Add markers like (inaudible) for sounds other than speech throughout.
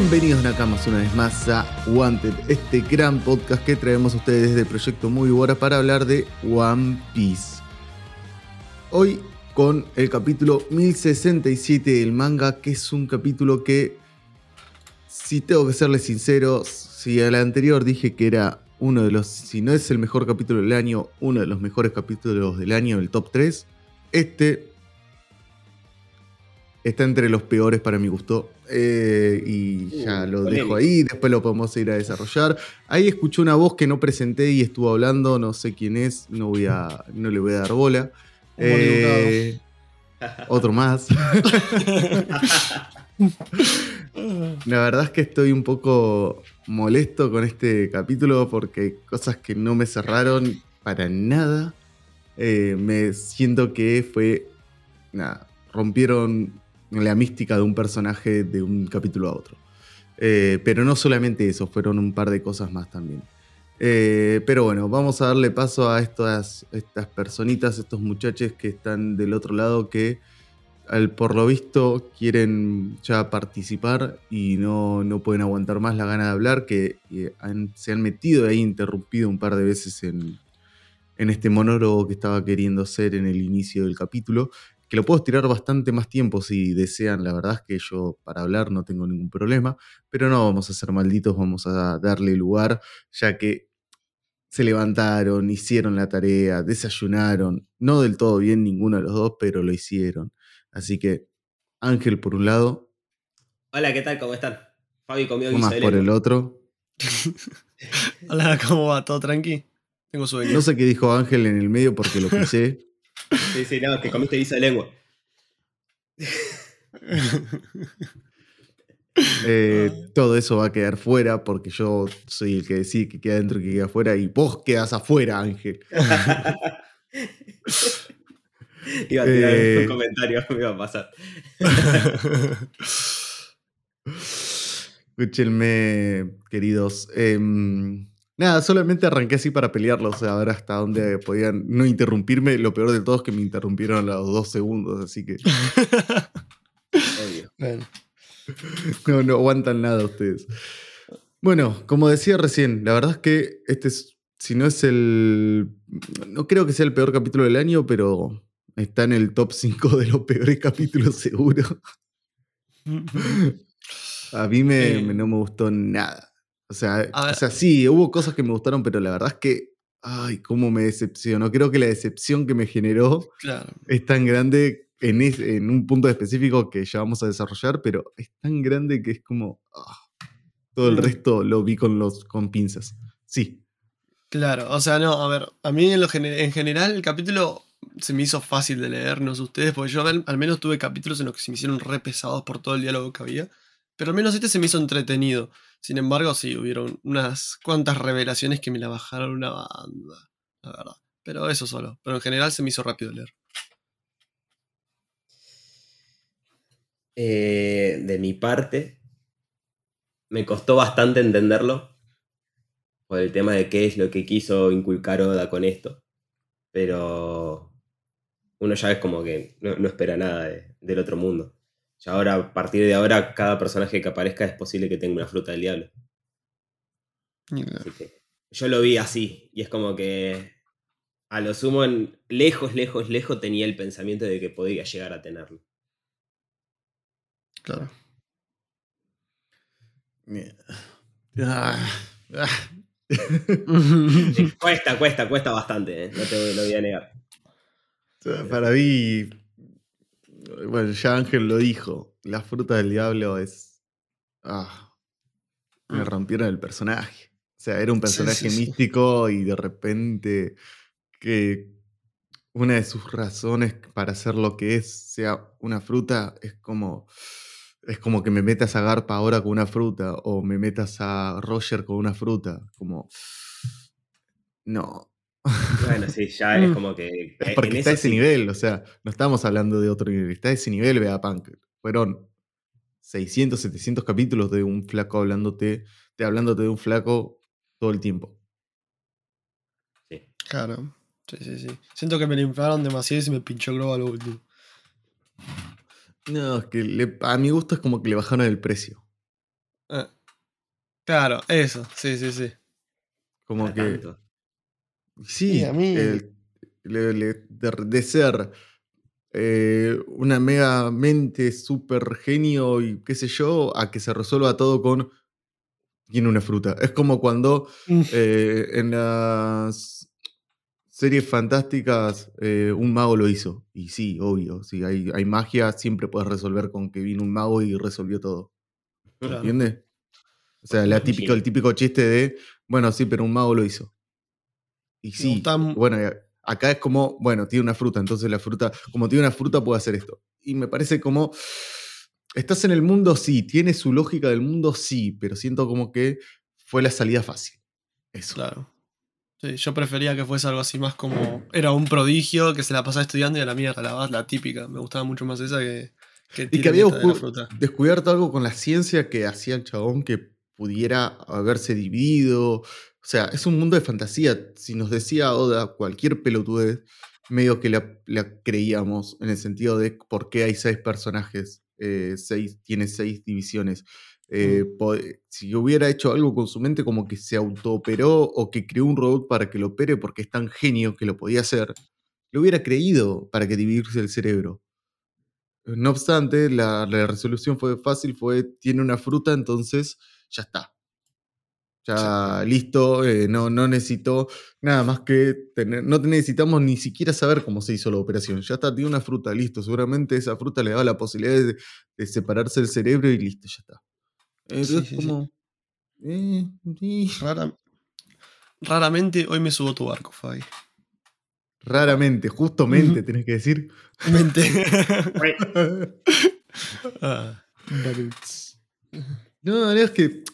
Bienvenidos Nakamas una vez más a Wanted, este gran podcast que traemos a ustedes desde el proyecto Muy Bora para hablar de One Piece. Hoy con el capítulo 1067 del manga, que es un capítulo que, si tengo que serles sincero, si al anterior dije que era uno de los, si no es el mejor capítulo del año, uno de los mejores capítulos del año, el top 3, este está entre los peores para mi gusto. Eh, y ya lo dejo ahí, después lo podemos ir a desarrollar. Ahí escuché una voz que no presenté y estuvo hablando, no sé quién es, no, voy a, no le voy a dar bola. Eh, (laughs) otro más. (laughs) La verdad es que estoy un poco molesto con este capítulo porque hay cosas que no me cerraron para nada. Eh, me siento que fue. Nada, rompieron la mística de un personaje de un capítulo a otro. Eh, pero no solamente eso, fueron un par de cosas más también. Eh, pero bueno, vamos a darle paso a estas, estas personitas, estos muchachos que están del otro lado que al, por lo visto quieren ya participar y no, no pueden aguantar más la gana de hablar, que se han metido ahí, interrumpido un par de veces en, en este monólogo que estaba queriendo hacer en el inicio del capítulo que lo puedo estirar bastante más tiempo si desean. La verdad es que yo para hablar no tengo ningún problema, pero no vamos a ser malditos, vamos a darle lugar, ya que se levantaron, hicieron la tarea, desayunaron, no del todo bien ninguno de los dos, pero lo hicieron. Así que, Ángel por un lado. Hola, ¿qué tal? ¿Cómo están? Fabi comió guiso Más por el otro. (laughs) Hola, ¿cómo va? ¿Todo tranqui? Tengo sueño. No sé qué dijo Ángel en el medio porque lo pisé. Sí, sí, no, que comiste guisa de lengua. (laughs) Eh, todo eso va a quedar fuera porque yo soy el que decide que queda dentro y que queda afuera y vos quedas afuera, Ángel. (laughs) iba a tirar un eh, comentario, (laughs) me iba a pasar. Escúchenme, queridos. Em, Nada, solamente arranqué así para pelearlos, a ver hasta dónde podían no interrumpirme. Lo peor de todo es que me interrumpieron a los dos segundos, así que. (laughs) No, no aguantan nada ustedes. Bueno, como decía recién, la verdad es que este es, si no es el. No creo que sea el peor capítulo del año, pero está en el top 5 de los peores (laughs) capítulos, seguro. A mí me, no me gustó nada. O sea, o sea, sí, hubo cosas que me gustaron, pero la verdad es que, ay, cómo me decepcionó. Creo que la decepción que me generó es tan grande en, en, un punto específico que ya vamos a desarrollar, pero es tan grande que es como, ah, todo el mm. resto lo vi con, los, con pinzas. Sí. Claro, o sea, no, a ver, a mí en, lo en general el capítulo se me hizo fácil de leer, no sé ustedes, porque yo al, menos tuve capítulos en los que se me hicieron re pesados por todo el diálogo que había. Pero al menos este se me hizo entretenido. Sin embargo, sí, hubieron unas cuantas revelaciones que me la bajaron una banda, la verdad. Pero eso solo. Pero en general se me hizo rápido leer. Eh, de mi parte, me costó bastante entenderlo. Por el tema de qué es lo que quiso inculcar Oda con esto. Pero uno ya es como que no, espera nada del otro mundo. Ya ahora, a partir de ahora, cada personaje que aparezca es posible que tenga una fruta del diablo. yo lo vi así. Y es como que a lo sumo, en, lejos, lejos, lejos tenía el pensamiento de que podría llegar a tenerlo. Claro. cuesta, cuesta, cuesta bastante, ¿eh? no te lo voy a negar. Para mí, bueno, ya Ángel lo dijo. La fruta del diablo es. Ah, me mm. rompieron el personaje. O sea, era un personaje místico y de repente que una de sus razones para ser lo que es sea una fruta es como. Es como que me metas a Garpa ahora con una fruta o me metas a Roger con una fruta. Como. No, bueno, sí, ya es mm. como que. Es porque está a ese nivel, o sea, no estamos hablando de otro nivel, está a ese nivel, Punk. Fueron 600, 700 capítulos de un flaco hablándote, de hablándote de un flaco todo el tiempo. Sí. Claro. Sí, sí, sí. Siento que me inflaron demasiado y se me pinchó el globo a lo último. No, es que a mi gusto es como que le bajaron el precio. Ah. Claro, eso, sí, sí, sí. Como Para que. tanto. Sí, Sí, a mí- el- le- le- de, de ser eh, una mega mente super genio y qué sé yo, a que se resuelva todo con. Tiene una fruta. Es como cuando Mm. eh, en las series fantásticas eh, un mago lo hizo. Y sí, obvio. Si hay, hay magia, siempre puedes resolver con que vino un mago y resolvió todo. Claro. ¿Entiendes? O sea, la Sí. el típico chiste de, bueno, sí, pero un mago lo hizo. Y sí, bueno, y acá es como, bueno, tiene una fruta, entonces la fruta, como tiene una fruta, puede hacer esto. Y me parece como, estás en el mundo, sí, tiene su lógica del mundo, sí, pero siento como que fue la salida fácil. Eso. Claro. Sí, yo prefería que fuese algo así más como. Era un prodigio que se la pasaba estudiando y a la mierda, la, la típica. Me gustaba mucho más esa que. que Y que había de descubierto algo con la ciencia que hacía el chabón que pudiera haberse dividido. O sea, es un mundo de fantasía. Si nos decía Oda cualquier pelotudez, medio que la, la creíamos en el sentido de por qué hay seis personajes, eh, seis, tiene seis divisiones. Eh, po- si hubiera hecho algo con su mente como que se autooperó o que creó un robot para que lo opere porque es tan genio que lo podía hacer, lo hubiera creído para que dividirse el cerebro. No obstante, la, la resolución fue fácil, fue, tiene una fruta, entonces ya está. Ya listo, eh, no, no necesito nada más que tener, no necesitamos ni siquiera saber cómo se hizo la operación. Ya está, tiene una fruta, listo. Seguramente esa fruta le daba la posibilidad de, de separarse del cerebro y listo, ya está. Entonces, sí, sí. como... eh. Rara- Raramente hoy me subo a tu barco, Fabi. Raramente, justamente, Ujú. tenés que decir. Mente. (laughs) (laughs) Ah, No, no, es que.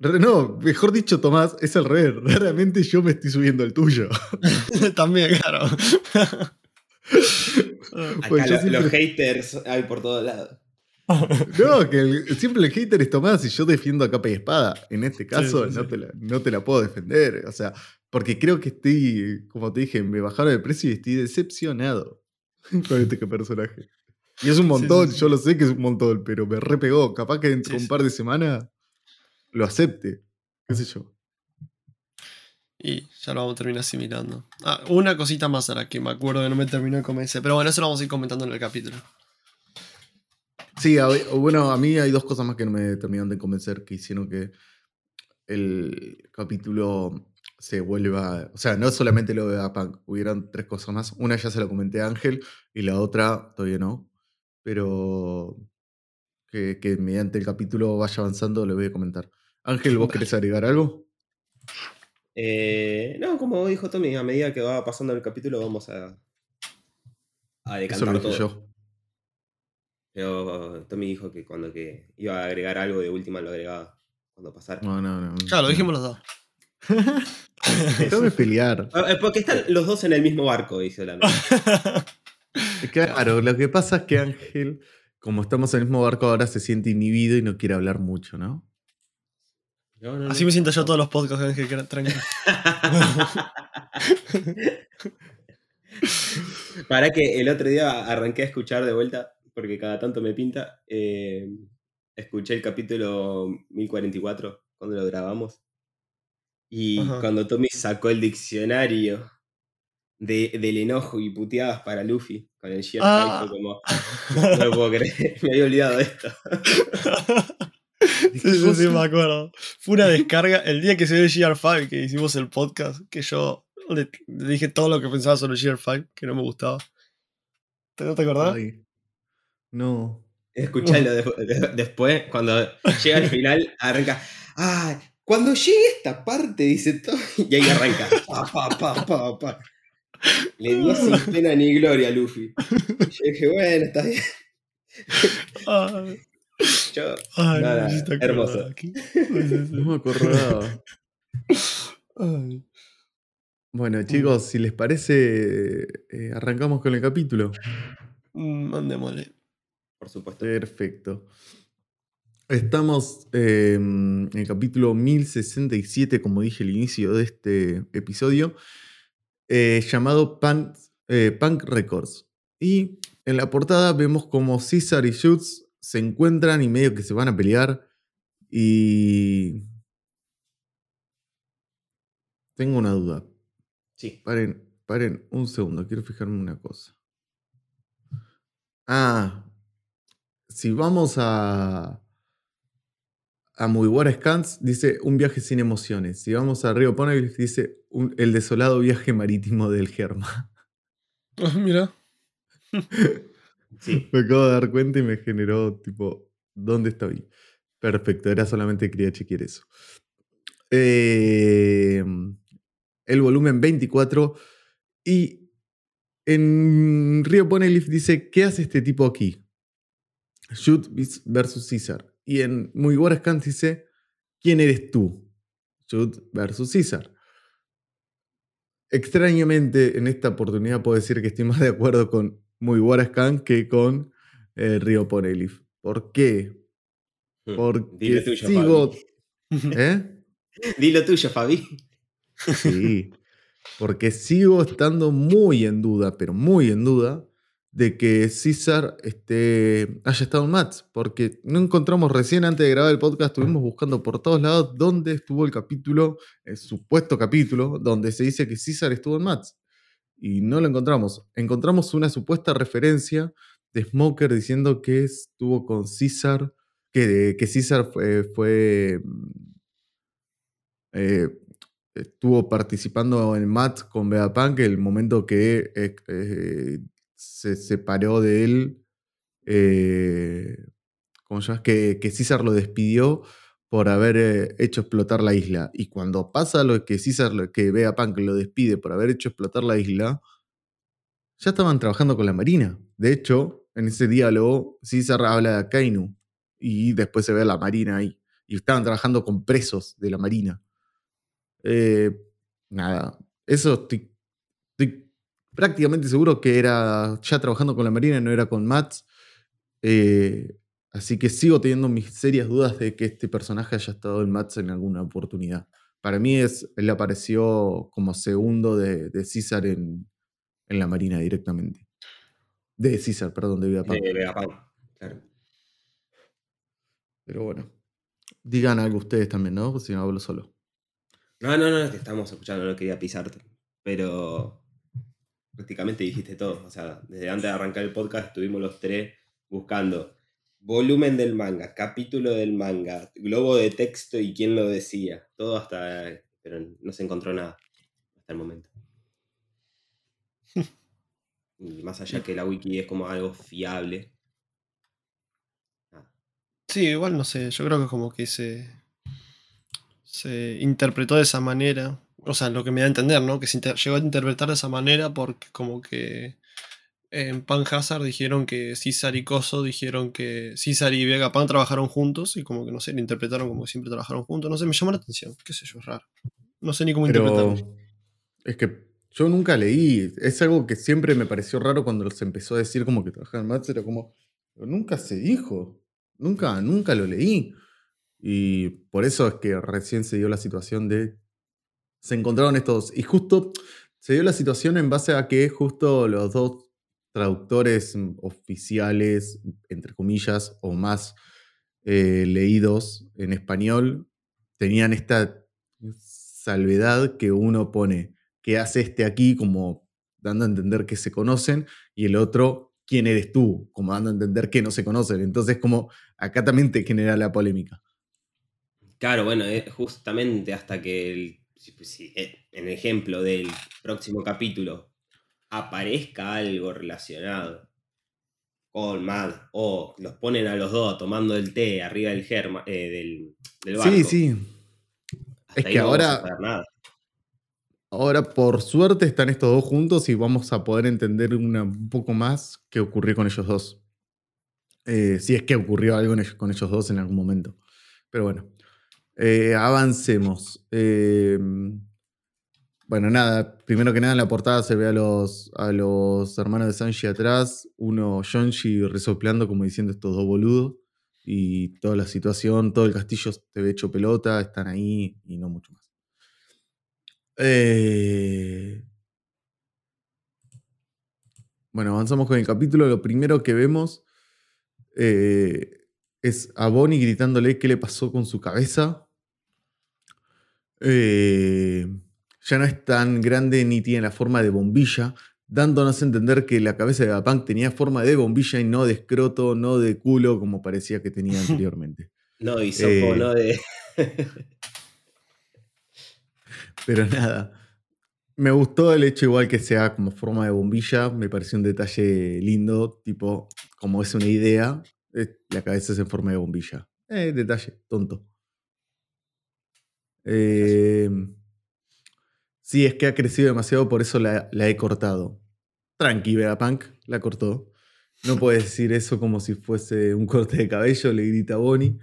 No, mejor dicho, Tomás, es al revés. (laughs) Raramente yo me estoy subiendo al tuyo. (laughs) También, claro. Acá Pues lo- siempre- los haters hay por todos lados. No, que el- siempre el hater es Tomás y yo defiendo a capa y espada. En este caso, Sí, sí, no, sí. Te la, no te la puedo defender. O sea, porque creo que estoy, como te dije, me bajaron el precio y estoy decepcionado (laughs) con este personaje. Y es un montón, sí, sí. yo lo sé que es un montón, pero me repegó. Capaz que dentro de Sí, un par de semanas lo acepte. ¿Qué sé yo? Y ya lo vamos a terminar asimilando. Ah, una cosita más a la que me acuerdo que no me terminó de convencer. Pero bueno, eso lo vamos a ir comentando en el capítulo. Sí, a- bueno, a mí hay dos cosas más que no me terminaron de convencer que hicieron que el capítulo se vuelva. O sea, no solamente lo de Punk, hubieron tres cosas más. Una ya se la comenté a Ángel y la otra todavía no. Pero que, que mediante el capítulo vaya avanzando, le voy a comentar. Ángel, ¿vos querés agregar algo? Eh, no, como dijo Tommy, a medida que va pasando el capítulo vamos a, a Eso lo decantar dije todo. yo. Pero Tommy dijo que cuando que iba a agregar algo de última lo agregaba cuando pasara. No, no, no. Claro, lo dijimos los dos. (laughs) Déjame pelear. Ah, eh, Porque están los dos en el mismo barco, dice la. (laughs) Claro, lo que pasa es que Ángel, como estamos en el mismo barco, ahora se siente inhibido y no quiere hablar mucho, ¿no? No, no, no. Así me siento yo todos los podcasts, Ángel, que tranquilo. (laughs) Para que el otro día arranqué a escuchar de vuelta, porque cada tanto me pinta. eh, escuché el capítulo 1044 cuando lo grabamos. Y Ajá. cuando Tommy sacó el diccionario de- del enojo y puteadas para Luffy con el Sheer Ah. Como. (laughs) No lo puedo creer, me había olvidado de esto. (laughs) Sí, sí, sí, me acuerdo. Fue una (laughs) descarga el día que se dio el GR5 que hicimos el podcast, que yo le, le dije todo lo que pensaba sobre el GR5, que no me gustaba. ¿Te, ¿No te acordás? Ay, no. Escuchalo de- de- después, cuando llega al final, arranca. ¡Ah! Cuando llegue esta parte, dice todo. Y ahí arranca. Pa, pa, pa, pa, pa. Le dio sin (laughs) pena ni gloria a Luffy. Yo dije, bueno, está bien. Yo, ay, Nada, hermoso. aquí. (laughs) No me acordaba. Ay. Bueno, chicos, si les parece, eh, arrancamos con el capítulo. Mm, Mandémosle. por supuesto. Perfecto. Estamos eh, en el capítulo 1067, como dije al inicio de este episodio, eh, llamado Punk, eh, Punk Records. Y en la portada vemos como César y Schutz se encuentran y medio que se van a pelear. Y. Tengo una duda. Sí. Paren, paren un segundo, quiero fijarme una cosa. Ah, si vamos a. A Mugiwara Scans, dice un viaje sin emociones. Si vamos a Río Poneglyph, dice un- el desolado viaje marítimo del Germa. Ah, mira. (laughs) Sí. Me acabo de dar cuenta y me generó tipo, ¿dónde estoy? Perfecto, era solamente quería chequear eso. Eh, el volumen 24 y en Río Poneglyph dice, ¿qué hace este tipo aquí? Shoot versus Caesar. Y en Muy Scans dice, ¿quién eres tú? Shoot versus Caesar. Extrañamente, en esta oportunidad puedo decir que estoy más de acuerdo con Muy Scan que con eh, Río Poneglyph. ¿Por qué? Mm. Porque Dilo tuyo, sigo. Fabi. (laughs) ¿Eh? Dilo tuyo, Fabi. Sí. Porque sigo estando muy en duda, pero muy en duda, de que César este, haya estado en Mats. Porque no encontramos recién antes de grabar el podcast, estuvimos buscando por todos lados dónde estuvo el capítulo, el supuesto capítulo, donde se dice que César estuvo en Mats. Y no lo encontramos. Encontramos una supuesta referencia de Smoker diciendo que estuvo con César, que, que César fue, eh, estuvo participando en Mats con Vegapunk el momento que eh, eh, se separó de él. eh. Que, que César lo despidió por haber eh, hecho explotar la isla. Y cuando pasa lo que César, lo- que Vegapunk lo despide por haber hecho explotar la isla, ya estaban trabajando con la Marina. De hecho, en ese diálogo, César habla de Akainu y después se ve a la Marina ahí. Y estaban trabajando con presos de la Marina. Eh, nada, eso estoy, estoy prácticamente seguro que era ya trabajando con la Marina, no era con Mats. Eh, así que sigo teniendo mis serias dudas de que este personaje haya estado en Mats en alguna oportunidad. Para mí es, él apareció como segundo de, de César en, en la Marina directamente. De César, perdón, de Vegapunk. De Vegapunk. Claro. Pero bueno, digan algo ustedes también, ¿no? Si no hablo solo. No, no, no, te estamos escuchando, no quería pisarte. Pero prácticamente dijiste todo. O sea, desde antes de arrancar el podcast estuvimos los tres buscando volumen del manga, capítulo del manga, globo de texto y quién lo decía. Todo hasta. Pero no se encontró nada hasta el momento. Y más allá que la wiki es como algo fiable. nada. Sí, igual no sé, yo creo que como que se, se interpretó de esa manera, o sea, lo que me da a entender, ¿no? Que se llegó a interpretar de esa manera porque como que en Pan Hazard dijeron que César y Coso dijeron que César y Vegapunk trabajaron juntos y como que no sé, lo interpretaron como que siempre trabajaron juntos, no sé, me llamó la atención, qué sé yo, es raro. No sé ni cómo Pero interpretarlo. es que yo nunca leí. Es algo que siempre me pareció raro cuando se empezó a decir como que trabajaban en Mats. Era como, pero nunca se dijo. Nunca, nunca lo leí. Y por eso es que recién se dio la situación de. Se encontraron estos. Y justo se dio la situación en base a que justo los dos traductores mm, oficiales, entre comillas, o más eh, leídos en español, tenían esta salvedad que uno pone que hace este aquí como dando a entender que se conocen y el otro quién eres tú como dando a entender que no se conocen. Entonces como acá también te genera la polémica. Claro, bueno, es justamente hasta que el, eh, en el ejemplo del próximo capítulo aparezca algo relacionado con Mad o los ponen a los dos tomando el té arriba del germa eh, del, del barco. sí sí hasta Es que no ahora- nada. ahora por suerte están estos dos juntos y vamos a poder entender una- un poco más qué ocurrió con ellos dos Eh, si es que ocurrió algo ellos- con ellos dos en algún momento pero bueno Eh, avancemos. Bueno, nada, primero que nada en la portada se ve a los, a los hermanos de Sanji atrás, uno Yonji resoplando como diciendo estos dos boludos, y toda la situación, todo el castillo se ve hecho pelota, están ahí y no mucho más. Eh, bueno, avanzamos con el capítulo. Lo primero que vemos eh, es a Bonnie gritándole qué le pasó con su cabeza. Eh, ya no es tan grande ni tiene la forma de bombilla, dándonos a entender que la cabeza de Vegapunk tenía forma de bombilla y no de escroto, no de culo como parecía que tenía (laughs) anteriormente. No, y sopo, Eh, no de. Pero nada. Me gustó el hecho igual que sea como forma de bombilla. Me pareció un detalle lindo. Tipo, como es una idea, la cabeza es en forma de bombilla. Eh, detalle, tonto. Eh, sí, es que ha crecido demasiado, por eso la, he cortado. Tranqui, Vegapunk, la cortó. No puedes decir eso como si fuese un corte de cabello, le grita Bonnie.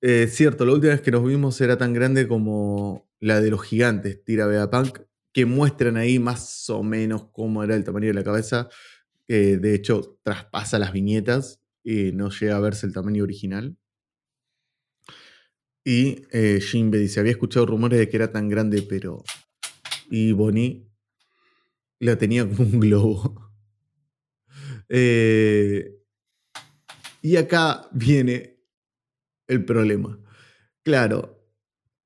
Eh, cierto, la última vez que nos vimos era tan grande como la de los gigantes, tira Vegapunk, que muestran ahí más o menos cómo era el tamaño de la cabeza. Eh, de hecho, traspasa las viñetas y no llega a verse el tamaño original. Y eh, Jinbe dice, había escuchado rumores de que era tan grande, pero... Y Bonnie la tenía como un globo. Eh, y acá viene el problema. Claro,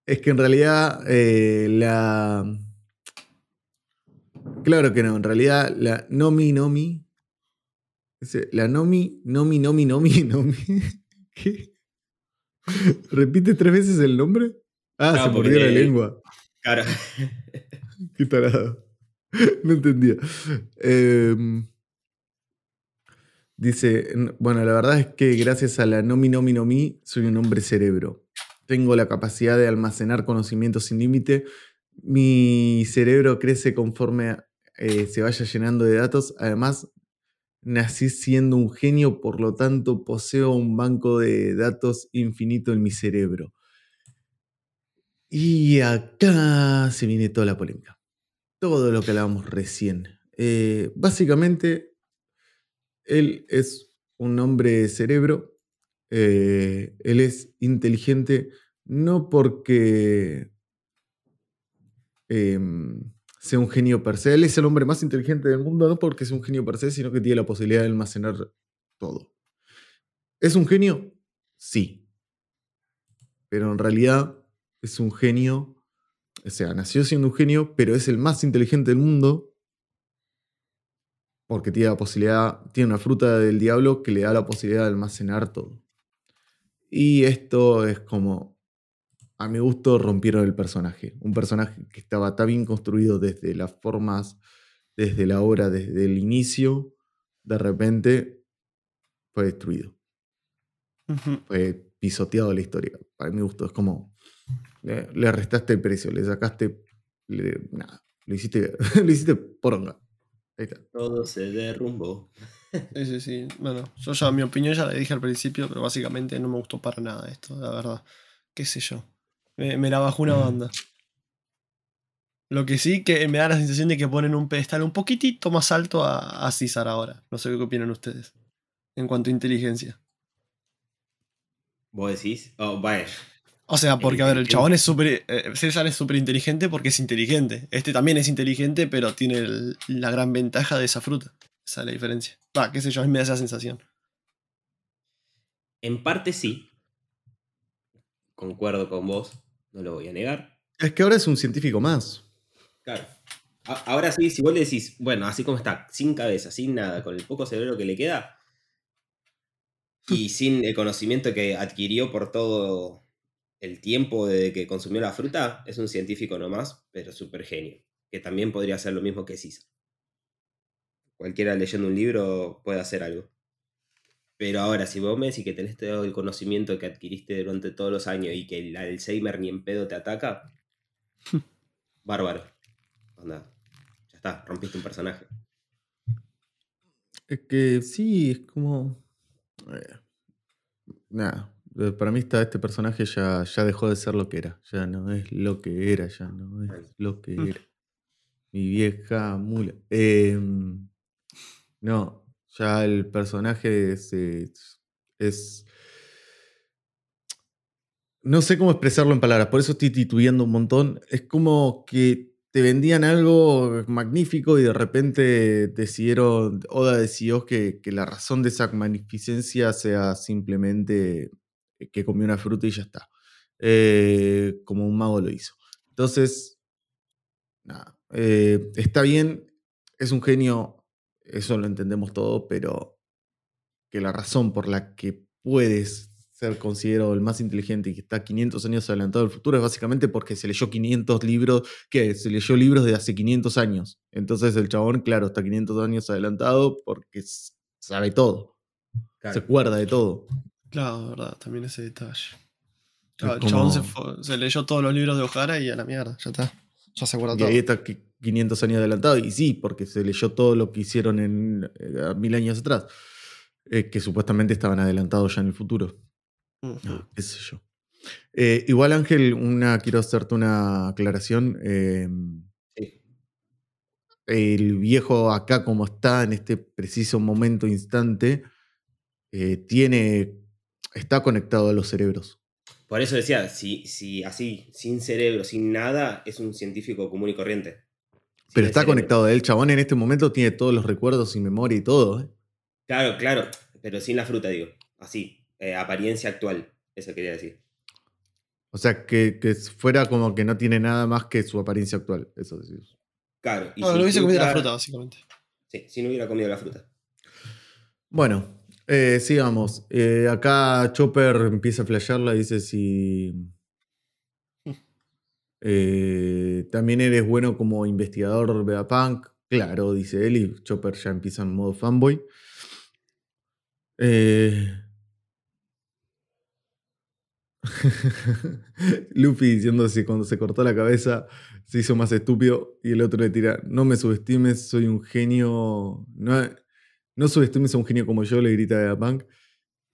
es que en realidad eh, la... Claro que no, en realidad la Nomi Nomi... La Nomi, Nomi, Nomi, Nomi, (laughs) Nomi... ¿Qué? ¿Repite tres veces el nombre? Ah, No, se porque- mordió la lengua. Claro. (laughs) Qué tarado. (laughs) No entendía. Em, dice, "N- bueno, la verdad es que gracias a la Nomi Nomi Nomi soy un hombre cerebro. Tengo la capacidad de almacenar conocimientos sin límite. Mi cerebro crece conforme eh, se vaya llenando de datos. Además, nací siendo un genio, por lo tanto poseo un banco de datos infinito en mi cerebro. Y acá se viene toda la polémica todo lo que hablábamos recién. Eh, básicamente, él es un hombre cerebro. eh, él es inteligente no porque em, sea un genio per se. Él es el hombre más inteligente del mundo, no porque sea un genio per se, sino que tiene la posibilidad de almacenar todo. ¿Es un genio? Sí. Pero en realidad es un genio o sea, nació siendo un genio, pero es el más inteligente del mundo. Porque tiene la posibilidad, tiene una fruta del diablo que le da la posibilidad de almacenar todo. Y esto es como, a mi gusto, rompieron el personaje. Un personaje que estaba tan bien construido desde las formas, desde la obra, desde el inicio, de repente fue destruido. Fue pisoteado la historia. Para mi gusto, es como, le, le restaste el precio, le sacaste. le- nada, lo hiciste, (laughs) lo hiciste poronga. Ahí está. Todo se derrumbó. Sí, sí, sí. Bueno, yo ya mi opinión ya la dije al principio, pero básicamente no me gustó para nada esto, la verdad. ¿Qué sé yo? Me, me la bajó una banda. Lo que sí que me da la sensación de que ponen un pedestal un poquitito más alto a, a César ahora. No sé qué opinan ustedes. En cuanto a inteligencia. ¿Vos decís? Oh, vaya. O sea, porque a ver, el Inteligente. chabón es súper. eh, César es súper inteligente porque es inteligente. Este también es inteligente, pero tiene el- la gran ventaja de esa fruta. Esa es la diferencia. Va, qué sé yo, a mí me da esa sensación. En parte sí. Concuerdo con vos, no lo voy a negar. Es que ahora es un científico más. Claro. A- Ahora sí, si vos le decís, bueno, así como está, sin cabeza, sin nada, con el poco cerebro que le queda, y sin el conocimiento que adquirió por todo el tiempo de que consumió la fruta, es un científico nomás, pero súper genio. Que también podría hacer lo mismo que César. Cualquiera leyendo un libro puede hacer algo. Pero ahora, si vos me decís que tenés todo el conocimiento que adquiriste durante todos los años y que el Alzheimer ni en pedo te ataca, (laughs) bárbaro. Onda, ya está, rompiste un personaje. Es que sí, es como. eh, nada. Eh, Para mí está este personaje ya, ya dejó de ser lo que era. Ya no es lo que era, ya no es lo que Mm. era. Mi vieja mula. Em, no, ya el personaje es, es, es- No sé cómo expresarlo en palabras, por eso estoy titubeando un montón. Es como que te vendían algo magnífico y de repente decidieron, Oda decidió que, que la razón de esa magnificencia sea simplemente que comió una fruta y ya está. Eh, como un mago lo hizo. Entonces, nada, eh, está bien, es un genio, eso lo entendemos todo, pero que la razón por la que puedes ser considerado el más inteligente y que está 500 años adelantado al futuro es básicamente porque se leyó 500 libros, que se leyó libros de hace 500 años. Entonces el chabón, claro, está 500 años adelantado porque sabe todo. Se acuerda de todo. Claro, verdad, también ese detalle. el chabón se, leyó todos los libros de Ojara y a la mierda, ya está. Ya se acuerda todo. Y ahí está 500 años adelantado. Y sí, porque se leyó todo lo que hicieron en eh, mil años atrás. Eh, que supuestamente estaban adelantados ya en el futuro. No, qué sé yo. Eh, igual, Ángel, una, quiero hacerte una aclaración. Em, el viejo acá, como está en este preciso momento, instante, eh, tiene. Está conectado a los cerebros. Por eso decía, si, si así, sin cerebro, sin nada, es un científico común y corriente. Pero está conectado a él, chabón, en este momento tiene todos los recuerdos y memoria y todo. ¿eh? Claro, claro, pero sin la fruta, digo. Así. Eh, apariencia actual, eso quería decir. O sea, que, fuera como que no tiene nada más que su apariencia actual, eso decís. Claro. Y no, no hubiese comido la fruta, básicamente. Sí, si no hubiera comido la fruta. Bueno, eh, sigamos. Eh, acá Chopper empieza a flashearla dice si. (laughs) también eres bueno como investigador de Punk. Claro, dice él, y Chopper ya empieza en modo fanboy. Eh, (laughs) Luffy diciendo si cuando se cortó la cabeza se hizo más estúpido y el otro le tira, no me subestimes, soy un genio, no, no subestimes a un genio como yo, le grita a Punk.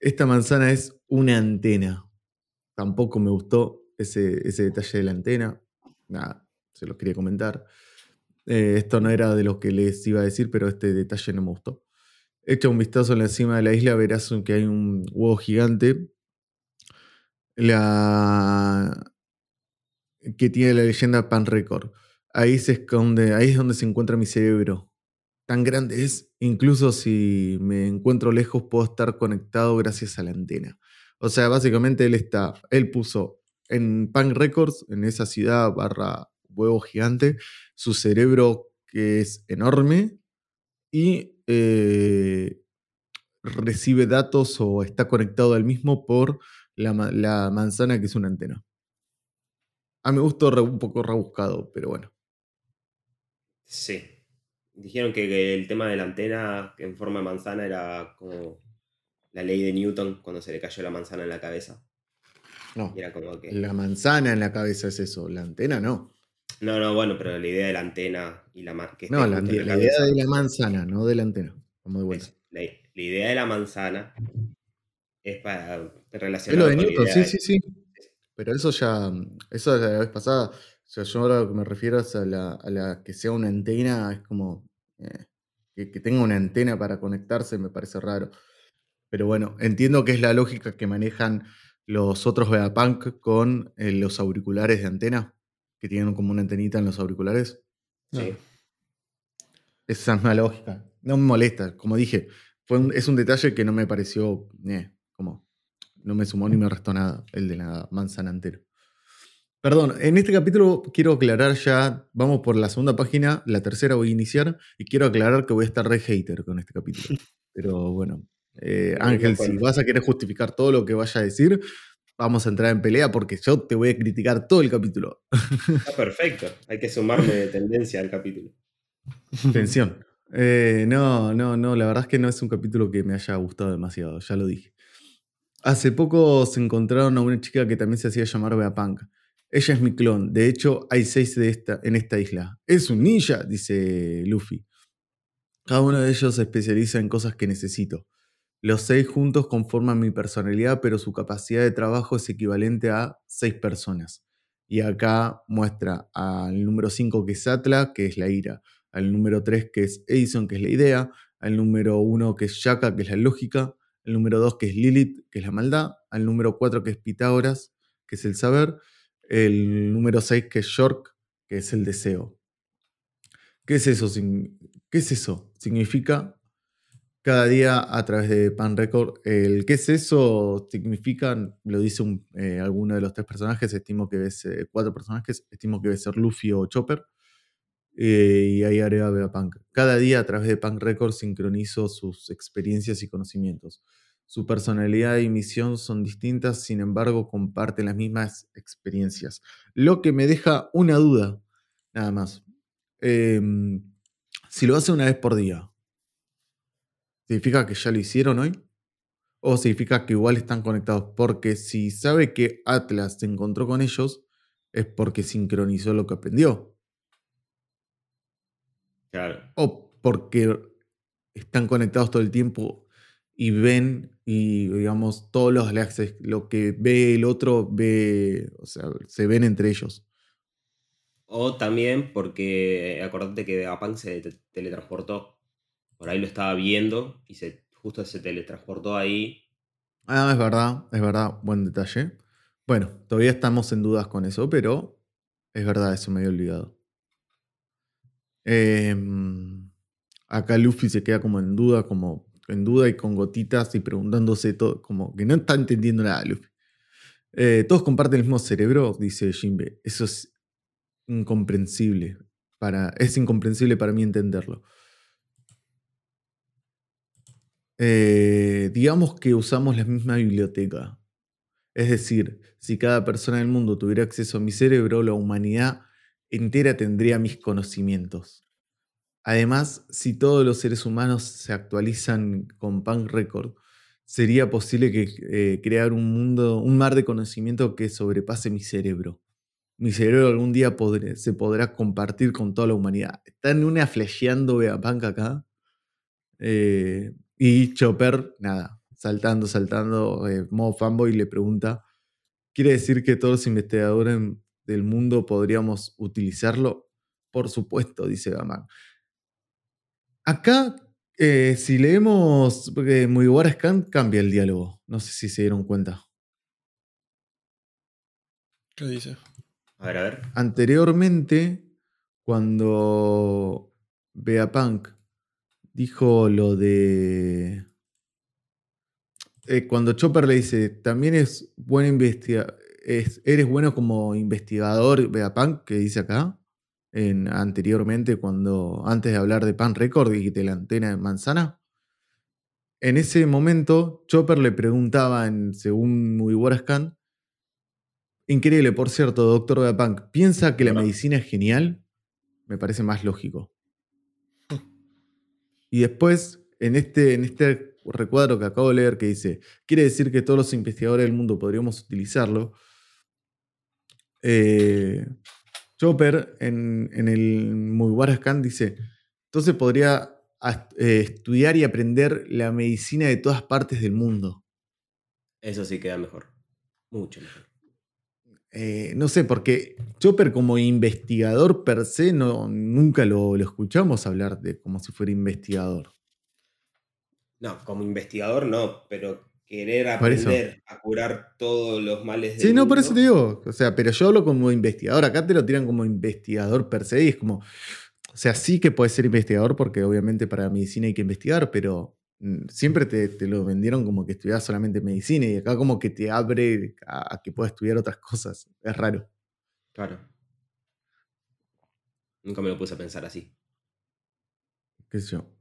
Esta manzana es una antena. Tampoco me gustó ese, ese detalle de la antena. Nada, se los quería comentar. Eh, esto no era de lo que les iba a decir, pero este detalle no me gustó. Echa un vistazo en la cima de la isla, verás que hay un huevo gigante la que tiene la leyenda Pan Record. Ahí se esconde, ahí es donde se encuentra mi cerebro. Tan grande es, incluso si me encuentro lejos puedo estar conectado gracias a la antena. O sea, básicamente él está, él puso en Pan Records, en esa ciudad barra huevo gigante, su cerebro que es enorme y eh, recibe datos o está conectado al mismo por la, manzana que es una antena. A mi gusto un poco rebuscado, pero bueno. Sí. Dijeron que el tema de la antena en forma de manzana era como la ley de Newton cuando se le cayó la manzana en la cabeza. No. Era como que... La manzana en la cabeza es eso, la antena no. No, no, bueno, pero la idea de la antena y la No, la, idea de la manzana, no de la antena. Como de la, idea de la manzana es para relacionar. Es sí, sí, sí. Pero eso ya, eso es la vez pasada. O sea, yo ahora lo que me refiero es a la, que sea una antena, es como eh, que, tenga una antena para conectarse, me parece raro. Pero bueno, entiendo que es la lógica que manejan los otros Vegapunk con eh, los auriculares de antena, que tienen como una antenita en los auriculares. Sí. Esa es una lógica. No me molesta, como dije, fue es un detalle que no me pareció. Eh, como no me sumó ni me restó nada el de la manzana entero. Perdón, en este capítulo quiero aclarar ya, vamos por la segunda página, la tercera voy a iniciar y quiero aclarar que voy a estar re hater con este capítulo. (laughs) Pero bueno, eh, Ángel, si vas a querer justificar todo lo que vaya a decir, vamos a entrar en pelea porque yo te voy a criticar todo el capítulo. Está perfecto, hay que sumarle de tendencia al capítulo. Tensión. Eh, no, no, no, la verdad es que no es un capítulo que me haya gustado demasiado, ya lo dije. Hace poco se encontraron a una chica que también se hacía llamar Punk. Ella es mi clon. De hecho, hay seis de esta, en esta isla. Es un ninja, dice Luffy. Cada uno de ellos se especializa en cosas que necesito. Los seis juntos conforman mi personalidad, pero su capacidad de trabajo es equivalente a seis personas. Y acá muestra al número 5 que es Atla, que es la ira, al número 3 que es Edison, que es la idea, al número 1 que es Shaka, que es la lógica, el número 2 que es Lilith, que es la maldad, al número 4 que es Pitágoras, que es el saber, el número 6 que es York, que es el deseo. ¿Qué es eso? ¿Qué es eso? Significa cada día a través de Pan Record. El qué es eso significa, lo dice eh, alguno de los tres personajes, estimo que ves cuatro personajes, estimo que debe ser Luffy o Chopper. Eh, y ahí agrega Vegapunk. Cada día a través de Punk Records sincronizo sus experiencias y conocimientos. Su personalidad y misión son distintas, sin embargo comparten las mismas experiencias. Lo que me deja una duda, nada más. Em, si lo hace una vez por día, ¿significa que ya lo hicieron hoy? ¿O significa que igual están conectados? Porque si sabe que Atlas se encontró con ellos, es porque sincronizó lo que aprendió. O porque están conectados todo el tiempo y ven y digamos todos los galaxias, lo que ve el otro ve, o sea, se ven entre ellos. O también porque acordate que Vegapunk se teletransportó. Por ahí lo estaba viendo y se, justo se teletransportó ahí. Ah, es verdad, es verdad, buen detalle. Bueno, todavía estamos en dudas con eso, pero es verdad, eso me había olvidado. Em, acá Luffy se queda como en duda, como en duda y con gotitas y preguntándose todo, como que no está entendiendo nada Luffy. Eh, todos comparten el mismo cerebro, dice Jinbe. Eso es incomprensible. Para, es incomprensible para mí entenderlo. Eh, digamos que usamos la misma biblioteca. Es decir, si cada persona del mundo tuviera acceso a mi cerebro, la humanidad entera tendría mis conocimientos. Además, si todos los seres humanos se actualizan con Punk Record, sería posible eh, crear un mundo, un mar de conocimiento que sobrepase mi cerebro. Mi cerebro algún día se podrá compartir con toda la humanidad. Están una flasheando Punk acá. Eh, y Chopper, nada, saltando, saltando, eh, modo fanboy le pregunta, ¿quiere decir que todos los investigadores del mundo podríamos utilizarlo? Por supuesto, dice Gaman. Acá, eh, si leemos porque Mugiwara Scan, cambia el diálogo. No sé si se dieron cuenta. ¿Qué dice? A ver, a ver. Anteriormente, cuando Punk dijo lo de. Eh, cuando Chopper le dice, también es buen investigador eres bueno como investigador, Punk, que dice acá, en, anteriormente, cuando antes de hablar de Pan Record y de la antena de manzana. En ese momento, Chopper le preguntaba, en, según Mugiwara Scan, increíble, por cierto, doctor Punk, ¿piensa que la medicina es genial? Me parece más lógico. (laughs) Y después, en este, en este recuadro que acabo de leer que dice, quiere decir que todos los investigadores del mundo podríamos utilizarlo, eh, Chopper en, el Mugiwara Scan dice, entonces podría eh, estudiar y aprender la medicina de todas partes del mundo. Eso sí queda mejor. Mucho mejor. Eh, no sé, porque Chopper como investigador per se no, nunca lo, lo, escuchamos hablar de como si fuera investigador. No, como investigador no, pero querer aprender a curar todos los males del Sí, no, por eso te digo. O sea, pero yo hablo como investigador. Acá te lo tiran como investigador per se y es como. O sea, sí que puedes ser investigador porque obviamente para medicina hay que investigar, pero mm, siempre te, lo vendieron como que estudias solamente medicina y acá como que te abre a, que puedas estudiar otras cosas. Es raro. Claro. Nunca me lo puse a pensar así. ¿Qué sé yo?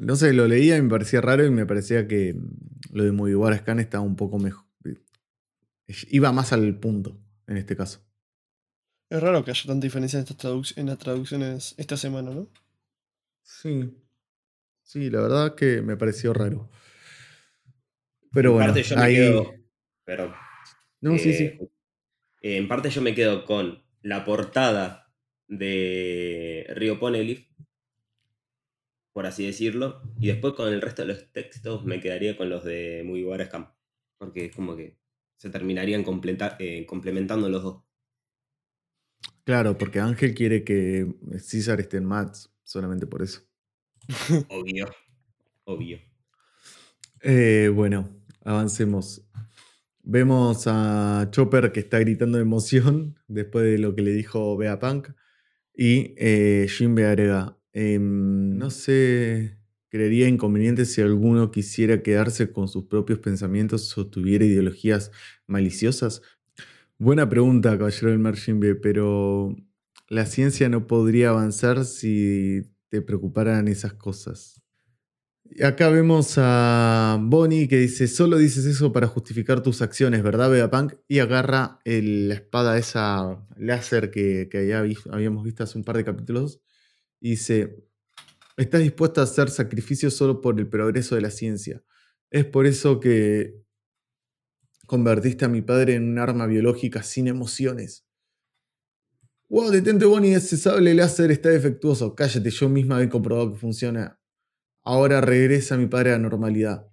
No sé, lo leía y me parecía raro y me parecía que lo de Mugiwara Scan estaba un poco mejor. Iba más al punto en este caso. Es raro que haya tanta diferencia en, estas en las traducciones esta semana, ¿no? Sí. Sí, la verdad que me pareció raro. Pero en bueno, parte yo me quedo. Pero, no, sí, sí. Eh, en parte yo me quedo con la portada de Río Ponelif por así decirlo. Y después con el resto de los textos me quedaría con los de Mugiwara Scam. Porque es como que se terminarían eh, complementando los dos. Claro, porque Ángel quiere que César esté en Mats, solamente por eso. (laughs) Obvio. Obvio. Eh, bueno, avancemos. Vemos a Chopper que está gritando de emoción después de lo que le dijo Bea Punk. Y eh, Jinbe agrega, em, no sé, creería inconveniente si alguno quisiera quedarse con sus propios pensamientos o tuviera ideologías maliciosas. Buena pregunta, caballero del mar Jinbe, pero la ciencia no podría avanzar si te preocuparan esas cosas. Y Acá vemos a Bonnie que dice, solo dices eso para justificar tus acciones, ¿verdad, Vegapunk? Y agarra el- la espada esa láser que, que habíamos visto hace un par de capítulos dice, estás dispuesta a hacer sacrificios solo por el progreso de la ciencia. Es por eso que convertiste a mi padre en un arma biológica sin emociones. Wow, detente Bonnie, ese sable láser está defectuoso. Cállate, yo misma he comprobado que funciona. Ahora regresa mi padre a la normalidad.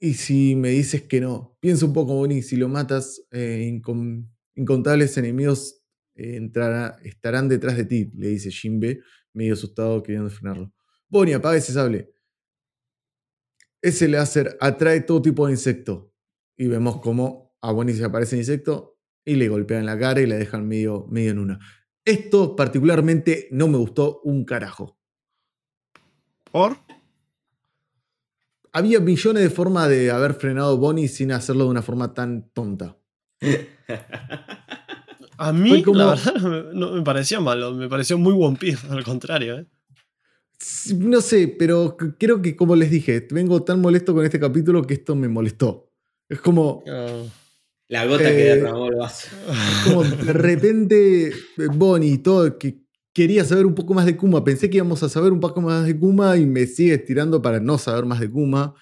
Y si me dices que no, piensa un poco, Bonnie, si lo matas, eh, incon- incontables enemigos entrará- estarán detrás de ti, le dice Jinbe, medio asustado queriendo frenarlo. Bonnie, apaga ese sable. Ese láser atrae todo tipo de insecto. Y vemos cómo a Bonnie se aparece el insecto y le golpean la cara y la dejan medio, medio en una. Esto particularmente no me gustó un carajo. ¿Por? Había millones de formas de haber frenado Bonnie sin hacerlo de una forma tan tonta. (laughs) A mí, como- la verdad, (laughs) me- no me pareció malo. Me pareció muy One Piece, al contrario. ¿eh? No sé, pero creo que como les dije, vengo tan molesto con este capítulo que esto me molestó. Es como, Ah. La gota que Eh, derramó el vaso. como de repente eh, Bonnie y todo, que quería saber un poco más de Kuma. Pensé que íbamos a saber un poco más de Kuma y me sigue estirando para no saber más de Kuma.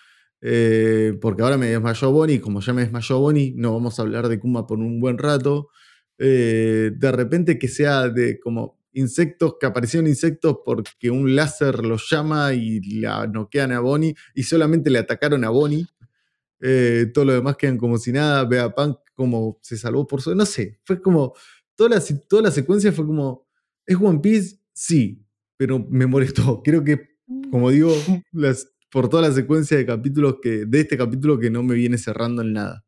eh, porque ahora me desmayó Bonnie. Como ya me desmayó Bonnie, no vamos a hablar de Kuma por un buen rato. Eh, de repente que sea de como insectos, que aparecieron insectos porque un láser los llama y la noquean a Bonnie y solamente le atacaron a Bonnie. Eh, todo lo demás quedan como si nada. Vea Punk como se salvó por su. No sé, fue como. Toda la, toda la secuencia fue como. ¿Es One Piece? Sí, pero me molestó. Creo que, como digo, (laughs) las, por toda la secuencia de capítulos que. de este capítulo que no me viene cerrando en nada.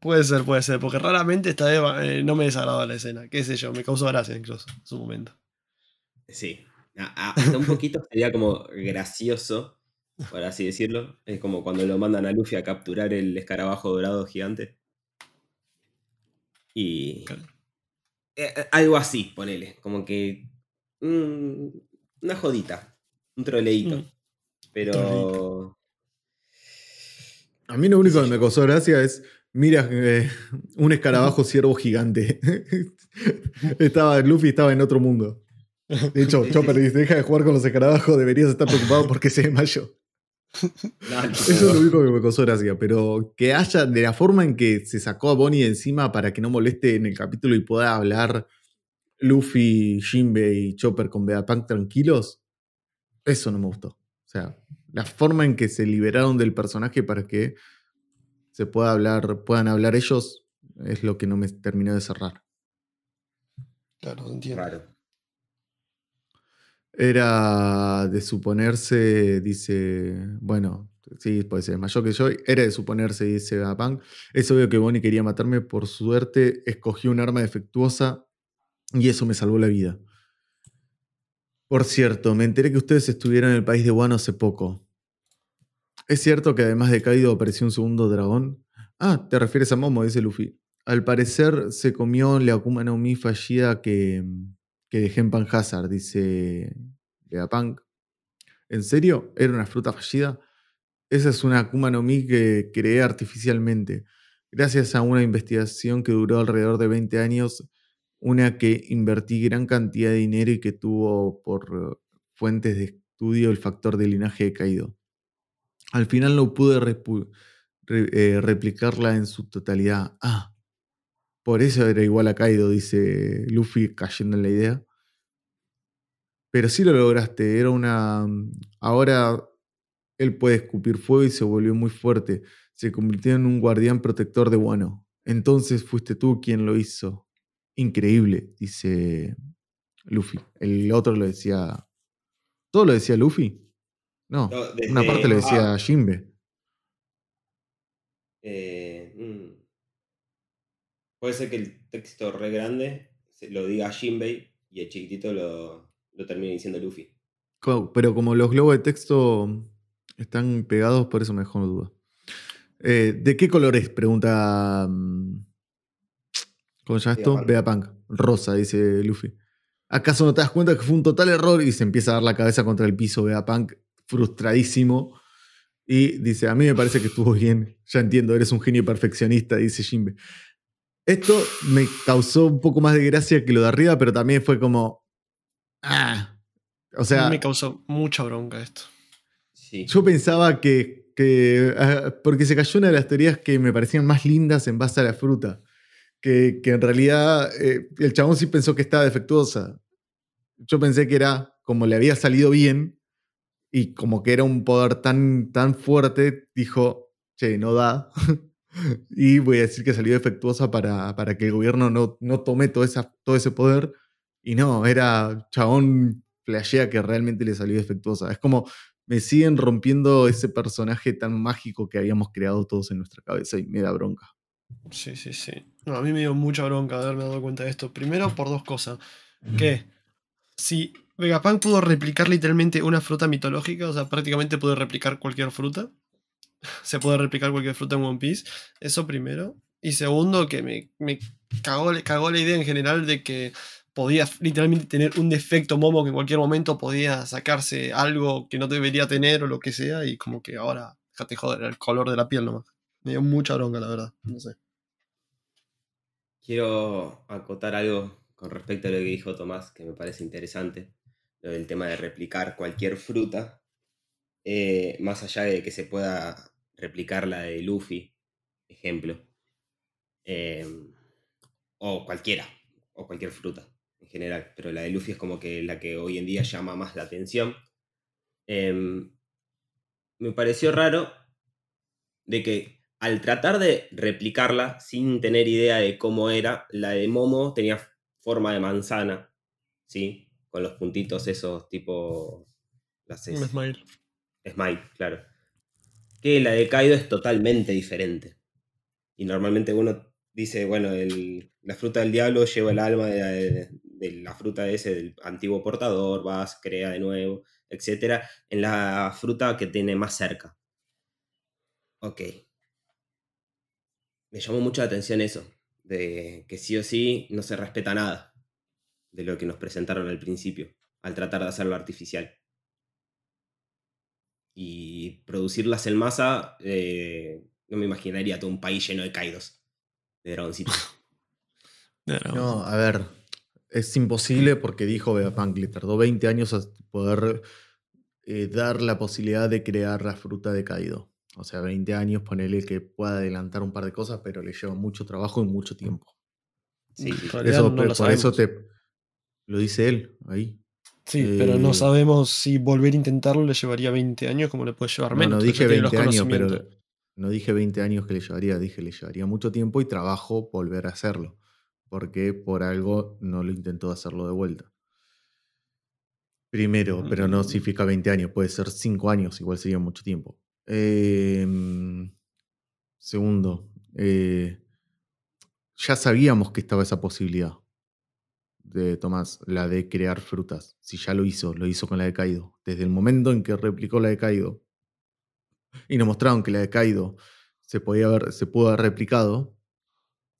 Puede ser, puede ser, porque raramente esta vez eh, no me desagradó la escena. Qué sé yo, me causó gracia incluso en su momento. Sí. A- a- Hasta un poquito (laughs) sería como gracioso, por así decirlo. Es como cuando lo mandan a Luffy a capturar el escarabajo dorado gigante. Y. Claro. eh, eh, algo así, ponele. Como que. mm, una jodita. Un troleíto. Mm. Pero. (laughs) A mí lo único que me causó gracia es. Mira, eh, un escarabajo ciervo gigante. (laughs) estaba, Luffy estaba en otro mundo. De hecho, (laughs) Chopper dice, deja de jugar con los escarabajos, deberías estar preocupado porque se desmayó. No, Eso es lo único que me causó gracia, pero que haya, de la forma en que se sacó a Bonnie de encima para que no moleste en el capítulo y pueda hablar Luffy, Jinbe y Chopper con Vegapunk tranquilos, eso no me gustó. O sea, la forma en que se liberaron del personaje para que se pueda hablar, puedan hablar ellos, es lo que no me terminó de cerrar. Claro, entiendo. Raro. Era de suponerse, dice, bueno, sí, pues se desmayó que yo, era de suponerse, dice Vegapunk. Es obvio que Bonnie quería matarme, por suerte escogió un arma defectuosa y eso me salvó la vida. Por cierto, me enteré que ustedes estuvieron en el país de Wano hace poco. ¿Es cierto que además de Kaido apareció un segundo dragón? Ah, te refieres a Momo, dice Luffy. Al parecer se comió la Akuma no Mi fallida que, que dejé en Pan Hazard, dice Vegapunk. ¿En serio? ¿Era una fruta fallida? Esa es una Akuma no Mi que creé artificialmente. Gracias a una investigación que duró alrededor de 20 años, una que invertí gran cantidad de dinero y que tuvo por fuentes de estudio el factor de linaje de Kaido. Al final no pude eh, replicarla en su totalidad. Ah, por eso era igual a Kaido, dice Luffy cayendo en la idea. Pero sí lo lograste, era una... Ahora él puede escupir fuego y se volvió muy fuerte. Se convirtió en un guardián protector de Wano. Entonces fuiste tú quien lo hizo. Increíble, dice Luffy. El otro lo decía... ¿Todo lo decía Luffy? No, No, desde- una parte lo decía ah, Jinbe. eh, mm. Puede ser que el texto re grande lo diga Jinbei y el chiquitito lo, lo termine diciendo Luffy. Pero como los globos de texto están pegados, por eso me dejó duda. Eh, ¿De qué color es? Pregunta. mm, ¿Cómo llama esto? Vegapunk. Rosa, dice Luffy. ¿Acaso no te das cuenta que fue un total error? Y se empieza a dar la cabeza contra el piso Vegapunk, frustradísimo. Y dice: A mí me parece que estuvo bien. Ya entiendo, eres un genio perfeccionista, dice Jinbe. Esto me causó un poco más de gracia que lo de arriba, pero también fue como. Ah. O sea, me causó mucha bronca esto. Sí. yo pensaba que, que, ah, porque se cayó una de las teorías que me parecían más lindas en base a la fruta, que, que en realidad eh, el chabón sí pensó que estaba defectuosa. Yo pensé que era como le había salido bien y como que era un poder tan, tan fuerte, dijo, che, no da. (laughs) y voy a decir que salió defectuosa para, para que el gobierno no, no tome todo, esa, todo ese poder. Y no, era chabón flashea que realmente le salió defectuosa. Es como, me siguen rompiendo ese personaje tan mágico que habíamos creado todos en nuestra cabeza y me da bronca. Sí, sí, sí. No, a mí me dio mucha bronca haberme dado cuenta de esto. Primero por dos cosas. Que si Vegapunk pudo replicar literalmente una fruta mitológica, o sea, prácticamente puede replicar cualquier fruta. (laughs) Se puede replicar cualquier fruta en One Piece. Eso primero. Y segundo, que me, me cagó, la idea en general de que podía literalmente tener un defecto Momo que en cualquier momento podía sacarse algo que no debería tener o lo que sea. Y como que ahora, déjate joder, el color de la piel nomás. Me dio mucha bronca, la verdad. No sé. Quiero acotar algo con respecto a lo que dijo Tomás, que me parece interesante, del tema de replicar cualquier fruta, eh, más allá de que se pueda replicar la de Luffy, ejemplo, eh, o cualquiera, o cualquier fruta en general, pero la de Luffy es como que la que hoy en día llama más la atención. Em, me pareció raro de que al tratar de replicarla sin tener idea de cómo era, la de Momo tenía forma de manzana, ¿sí? Con los puntitos esos tipo... Las Un smile. Smile, claro. Que la de Kaido es totalmente diferente. Y normalmente uno dice, bueno, el- la fruta del diablo lleva el alma de, de- de la fruta ese del antiguo portador, vas, crea de nuevo, etc. En la fruta que tiene más cerca. Ok. Me llamó mucho la atención eso, de que sí o sí no se respeta nada de lo que nos presentaron al principio, al tratar de hacerlo artificial. Y producirlas en masa, eh, no me imaginaría todo un país lleno de Kaidos, (laughs) de dragoncitos. No, a ver, es imposible porque dijo Vegapunk, le tardó 20 años a poder eh, dar la posibilidad de crear la fruta de Kaido. O sea, 20 años, ponele que pueda adelantar un par de cosas, pero le lleva mucho trabajo y mucho tiempo. Sí, Por eso, no por eso te. Lo dice él, ahí. Sí, pero Eh, no sabemos si volver a intentarlo le llevaría 20 años como le puede llevar No, menos. no dije ya tiene los 20 años, pero no dije 20 años que le llevaría, dije le llevaría mucho tiempo y trabajo volver a hacerlo. Porque por algo no lo intentó hacerlo de vuelta. Primero, pero no significa 20 años, puede ser 5 años, igual sería mucho tiempo. Em, segundo, eh, ya sabíamos que estaba esa posibilidad de Tomás, la de crear frutas. Si ya lo hizo, lo hizo con la de Kaido. Desde el momento en que replicó la de Kaido y nos mostraron que la de Kaido se, podía haber, se pudo haber replicado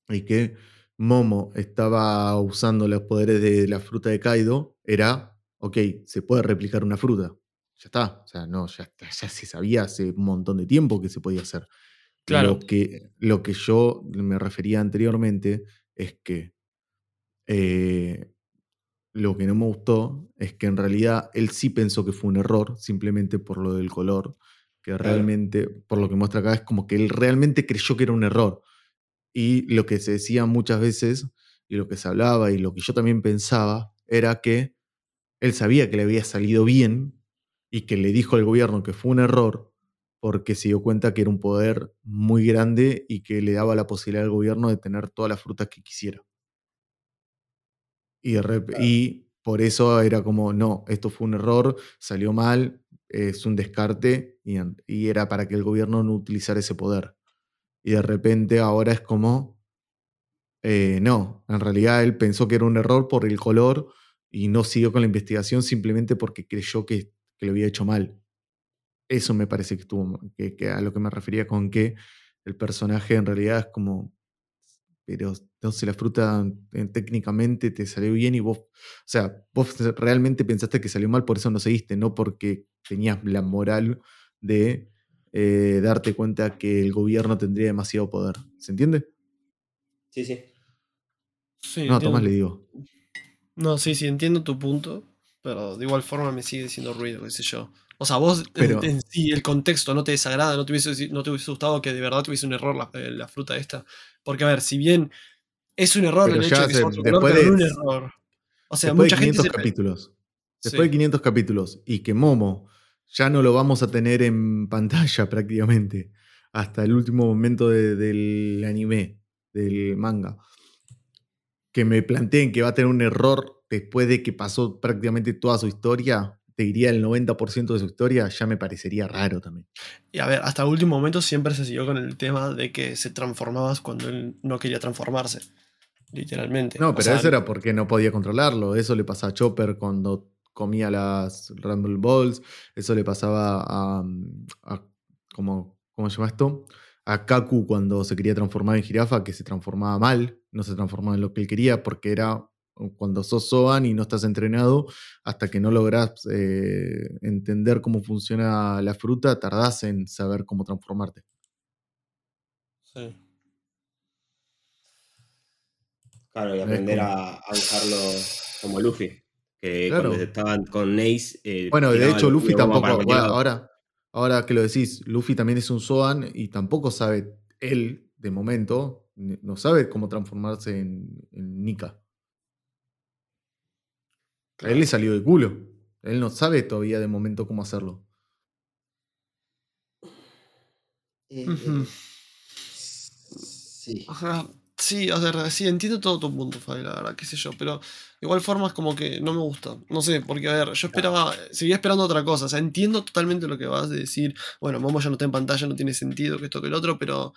y que Momo estaba usando los poderes de la fruta de Kaido, era, ok, se puede replicar una fruta. Ya está. O sea, no, ya, se sabía hace un montón de tiempo que se podía hacer. Claro. Lo que, lo que yo me refería anteriormente es que eh, lo que no me gustó es que en realidad él sí pensó que fue un error, simplemente por lo del color, que realmente, por lo que muestra acá, es como que él realmente creyó que era un error. Y lo que se decía muchas veces, y lo que se hablaba, y lo que yo también pensaba, era que él sabía que le había salido bien y que le dijo al gobierno que fue un error porque se dio cuenta que era un poder muy grande y que le daba la posibilidad al gobierno de tener todas las frutas que quisiera. Y, por eso era como, no, esto fue un error, salió mal, es un descarte, y, era para que el gobierno no utilizara ese poder. Y de repente ahora es como, Eh, no, en realidad él pensó que era un error por el color y no siguió con la investigación simplemente porque creyó que, que lo había hecho mal. Eso me parece que estuvo, que, que a lo que me refería con que el personaje en realidad es como, pero entonces la fruta eh, técnicamente te salió bien y vos, o sea, vos realmente pensaste que salió mal, por eso no seguiste, no porque tenías la moral de eh, darte cuenta que el gobierno tendría demasiado poder. ¿Se entiende? Sí, sí. Sí, No. Tomás le digo. No, sí, sí, entiendo tu punto, pero de igual forma me sigue diciendo ruido, qué sé yo. O sea, vos Pero- en, sí, el contexto no te desagrada, no te, hubiese, no te hubiese gustado que de verdad tuviese un error la, eh, la fruta esta. Porque, a ver, si bien es un error Pero el hecho de que se- sea otro color, de- un error. O sea, mucha de gente 500 se... capítulos. Sí. Después de 500 capítulos y que Momo ya no lo vamos a tener en pantalla (laughs) prácticamente hasta el último momento de- del anime, del manga. Que me planteen que va a tener un error después de que pasó prácticamente toda su historia, te diría el 90% de su historia, ya me parecería raro también. Y a ver, hasta el último momento siempre se siguió con el tema de que se transformabas cuando él no quería transformarse. Literalmente. No, O pero sea, eso era porque no podía controlarlo. Eso le pasaba a Chopper cuando comía las Rumble Balls. Eso le pasaba a. a- ¿cómo, ¿Cómo se llama esto? A Kaku cuando se quería transformar en jirafa, que se transformaba mal. No se transformaba en lo que él quería porque era cuando sos Zoan y no estás entrenado, hasta que no lográs eh, entender cómo funciona la fruta, tardás en saber cómo transformarte. sí. Claro, y aprender a, a usarlo como Luffy. Que Claro. cuando estaban con Ace. eh, Bueno, de hecho, Luffy tampoco. ahora, ahora que lo decís, Luffy también es un Zoan y tampoco sabe, él, de momento, no sabe cómo transformarse en, en Nika. A él le salió de culo. Él no sabe todavía de momento cómo hacerlo. Eh, Ujú. eh, Sí. Ajá. Sí, o sea, sí, entiendo todo tu punto, Fabi, la verdad, qué sé yo, pero de igual forma es como que no me gusta. No sé, porque a ver, yo esperaba, seguía esperando otra cosa. O sea, entiendo totalmente lo que vas a decir. Bueno, Momo ya no está en pantalla, no tiene sentido que esto que el otro, pero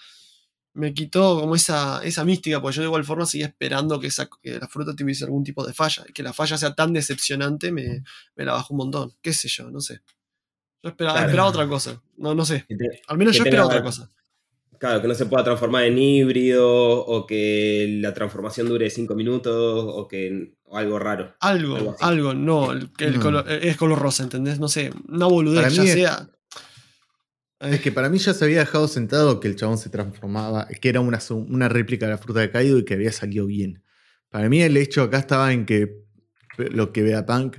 me quitó como esa, esa mística, porque yo de igual forma seguía esperando que, esa, que la fruta tuviese algún tipo de falla. Y que la falla sea tan decepcionante me, me la bajó un montón. Qué sé yo, no sé. Yo esperaba, Claro. esperaba otra cosa. No, no sé. Te- Al menos yo tenga- esperaba otra cosa. Claro, que no se pueda transformar en híbrido, o que la transformación dure 5 minutos, o que o algo raro. Algo, Algo no, el, el No. color, es color rosa, ¿entendés? No sé, una boludez, ya sea. Es que para mí ya se había dejado sentado que el chabón se transformaba, que era una, réplica de la fruta de Kaido y que había salido bien. Para mí el hecho acá estaba en que lo que Vegapunk